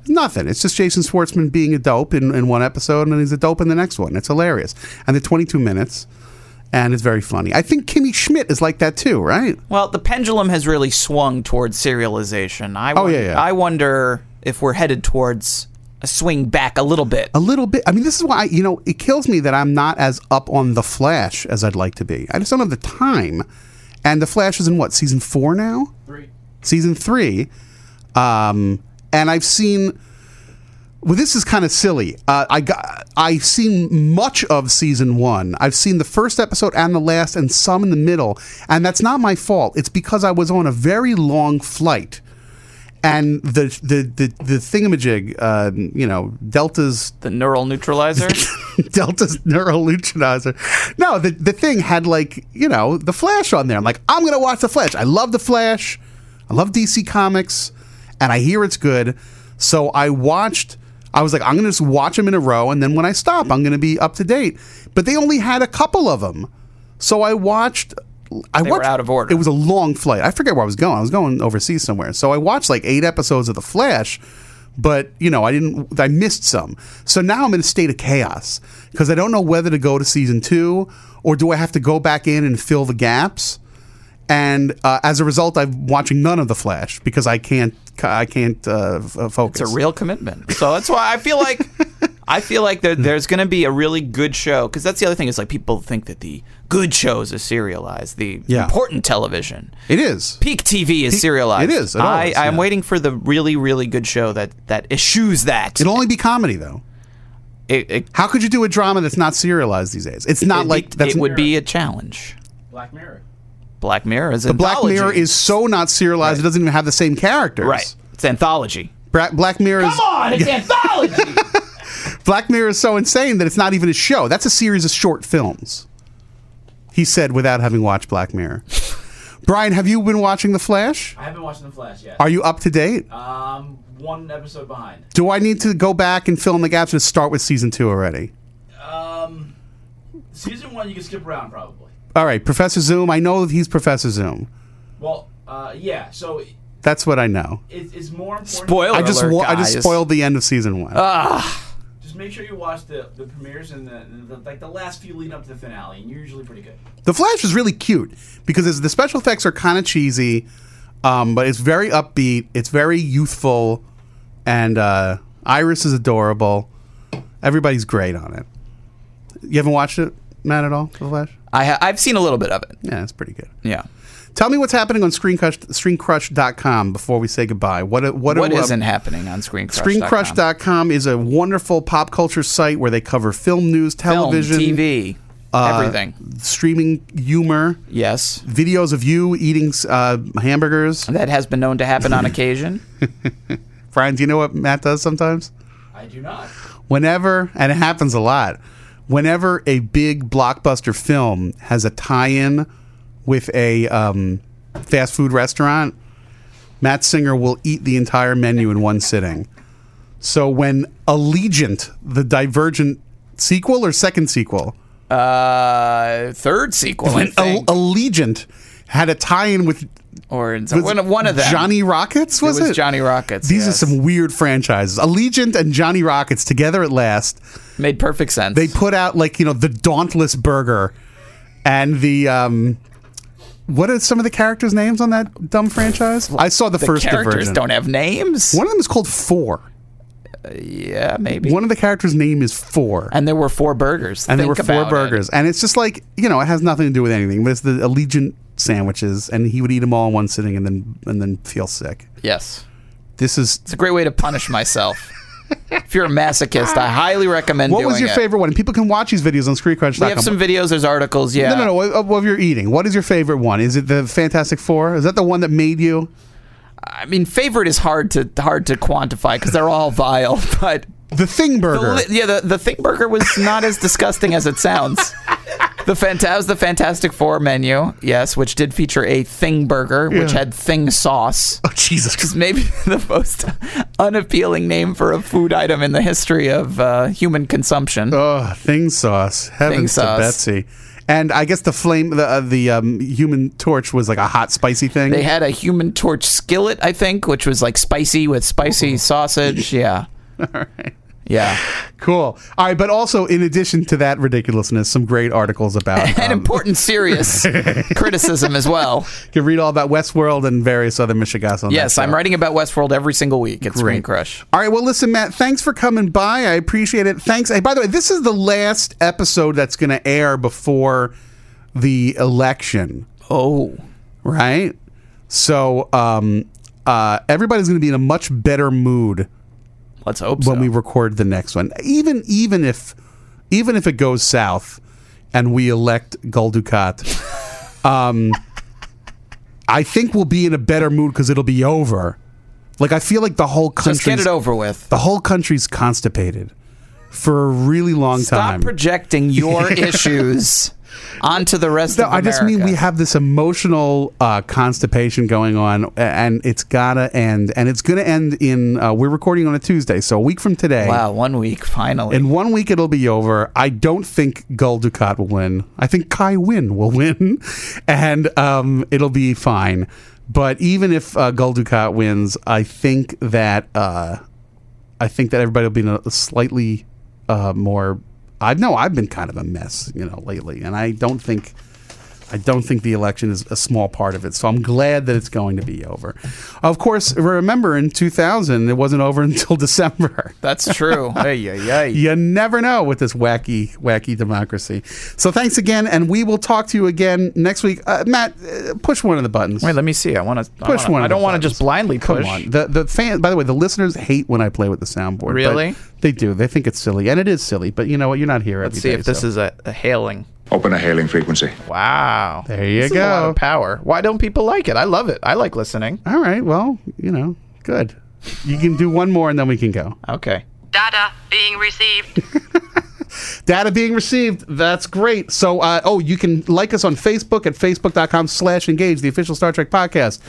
Nothing. It's just Jason Schwartzman being a dope in, in one episode and he's a dope in the next one. It's hilarious. And they're 22 minutes and it's very funny. I think Kimmy Schmidt is like that too, right? Well, the pendulum has really swung towards serialization. I Oh, yeah, yeah. I wonder if we're headed towards swing back a little bit. A little bit. I mean, this is why, you know, it kills me that I'm not as up on The Flash as I'd like to be. I just don't have the time. And The Flash is in what, season four now? Three. Season three. Um, and I've seen. Well, this is kind of silly. Uh, I got, I've seen much of season one. I've seen the first episode and the last, and some in the middle. And that's not my fault. It's because I was on a very long flight, and the the the, the thingamajig, uh, you know, Delta's The neural neutralizer. [laughs] Delta's neural neutralizer. No, the the thing had like you know the Flash on there. I'm like, I'm gonna watch the Flash. I love the Flash. I love DC Comics, and I hear it's good. So I watched. I was like, I'm gonna just watch them in a row, and then when I stop, I'm gonna be up to date. But they only had a couple of them, so I watched. I They were watched, out of order. It was a long flight. I forget where I was going. I was going overseas somewhere. So I watched like eight episodes of The Flash, but you know, I didn't. I missed some. So now I'm in a state of chaos because I don't know whether to go to season two or do I have to go back in and fill the gaps. And uh, as a result, I'm watching none of The Flash because I can't. I can't uh, uh, focus. It's a real commitment. So that's why I feel like I feel like there, there's going to be a really good show because that's the other thing is like people think that the good shows are serialized, the Yeah. important television. It is. Peak TV is Peak- serialized. it is. It I, always, I'm yeah. waiting for the really, really good show that that eschews that. It'll only be comedy though. It, it, How could you do a drama that's not serialized these days? It's not it'd like be- that's it would be a challenge. Black Mirror. Black Mirror is the Black Mirror is so not serialized; it doesn't even have the same characters. right. It's anthology. Bra- Black Mirror is Come on, it's [laughs] anthology. Black Mirror is so insane that it's not even a show. That's a series of short films. He said without having watched Black Mirror. [laughs] Brian, have you been watching The Flash? I haven't watched The Flash yet. Are you up to date? Um, one episode behind. Do I need to go back and fill in the gaps or start with season two already? Um, season one you can skip around probably. All right, Professor Zoom. I know that he's Professor Zoom. Well, uh, yeah. So That's what I know. it's more important. Spoiler I just alert, wa- I just guys. spoiled the end of season one. Just make sure you watch the, the premieres and the, the like the last few lead up to the finale, and you're usually pretty good. The Flash is really cute because the special effects are kind of cheesy, um, but it's very upbeat. It's very youthful, and uh, Iris is adorable. Everybody's great on it. You haven't watched it, Matt, at all? The Flash? I ha- I've seen a little bit of it. Yeah, it's pretty good. Yeah. Tell me what's happening on Screencrush, ScreenCrush.com before we say goodbye. What what, What are, isn't happening on Screen Crush? ScreenCrush.com is a wonderful pop culture site where they cover film news, television, Film, TV, uh, everything. streaming humor, Yes. videos of you eating uh, hamburgers. That has been known to happen on occasion. [laughs] Brian, do you know what Matt does sometimes? I do not. Whenever, and it happens a lot, whenever a big blockbuster film has a tie in with a um, fast food restaurant, Matt Singer will eat the entire menu in one sitting. So when Allegiant, the Divergent sequel or second sequel, Uh, third sequel, when. Allegiant had a tie in with or was one, of- one of them. Johnny Rockets, was it it? Johnny Rockets. These yes. are some weird franchises. Allegiant and Johnny Rockets together at last. made perfect sense. They put out like you know the Dauntless Burger and the um What are some of the characters' names on that dumb franchise? I saw the, The first characters version. don't have names. One of them is called Four. Yeah, maybe. One of the characters' name is Four. and there were four burgers. and there were four about it. burgers, and it's just like you know, it has nothing to do with anything. But it's the Allegiant sandwiches, and he would eat them all in one sitting, and then and then feel sick. Yes. This is It's a great way to punish myself. if you're a masochist, I highly recommend what was your it. favorite one? And people can watch these videos on ScreenCrush.com. We have some videos, there's articles, yeah. No, no, no. What, what you're eating? What is your favorite one? Is it the Fantastic Four? Is that the one that made you? I mean, favorite is hard to hard to quantify because they're all vile, [laughs] but The Thing the, Burger. li- yeah, the the thing burger was not as disgusting as it sounds. [laughs] The fanta- was the Fantastic Four menu, yes, which did feature a thing burger, which had thing sauce. oh Jesus! It's maybe [laughs] the most unappealing name for a food item in the history of uh, human consumption. Oh, Thing Sauce. Heavens sauce. to Betsy. And I guess the flame, the uh, the um, Human Torch was like a hot, spicy thing. They had a Human Torch skillet, I think, which was like spicy with spicy sausage. Yeah. [laughs] Yeah. cool. All right, but also in addition to that ridiculousness, some great articles about. [laughs] And um, important, serious [laughs] criticism as well. you can read all about Westworld and various other Michigas on Yes, I'm writing about Westworld every single week at ScreenCrush. All right, well, listen, Matt, thanks for coming by. I appreciate it. Thanks. Hey, by the way, this is the last episode that's going to air before the election, Oh. right? So, um, uh, everybody's going to be in a much better mood Let's hope so. when we record the next one. Even even if even if it goes south and we elect Gul Dukat, [laughs] um, I think we'll be in a better mood because it'll be over. Like I feel like the whole country Just get it over with. the whole country's constipated for a really long Stop time. Stop projecting your [laughs] issues onto the rest No, of I just mean we have this emotional uh, constipation going on, and it's gotta end, and it's gonna end in. Uh, we're recording on a Tuesday, so a week from today. Wow, one week finally. In one week, it'll be over. I don't think Gul Dukat will win. I think Kai Win will win, [laughs] and um, it'll be fine. But even if uh, Gul Dukat wins, I think that uh, I think that everybody will be in a slightly uh, more. I know I've been kind of a mess, you know, lately, and I don't think. I don't think the election is a small part of it. So I'm glad that it's going to be over. Of course, remember in 2000, it wasn't over [laughs] until December. That's true. hey, hey, hey. You never know with this wacky, wacky democracy. So thanks again, and we will talk to you again next week. Uh, Matt, uh, push one of the buttons. Wait, let me see. I want to push one. I don't want to just blindly Come push. on. The the fan. By the way, the listeners hate when I play with the soundboard. Really? They do. They think it's silly, and it is silly. But you know what? You're not here Let's every see day, if this so- is a, a hailing. Open a hailing frequency. Wow. There you This is a lot go. of power. Why don't people like it? I love it. I like listening. All right. Well, you know, good. You can do one more, and then we can go. Okay. Data being received. [laughs] Data being received. That's great. So, uh, oh, you can like us on Facebook at facebook.com slash engage, the official Star Trek podcast.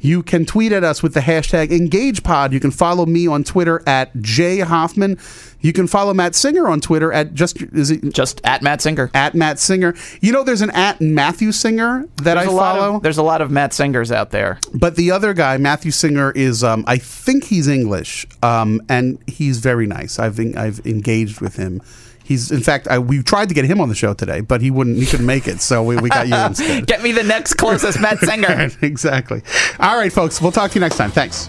You can tweet at us with the hashtag EngagePod. You can follow me on Twitter at J Hoffman. You can follow Matt Singer on Twitter at just, is it Just at Matt Singer. at Matt Singer? You know, there's an at Matthew Singer that There's I follow. of there's a lot of Matt Singers out there. But the other guy, Matthew Singer, is um, I think he's English, um, and he's very nice. I've I've engaged with him. He's in fact I, we tried to get him on the show today, but he wouldn't. He couldn't make it, so we, we got you [laughs] instead. Get me the next closest Matt Singer. [laughs] exactly. All right, folks. We'll talk to you next time. Thanks.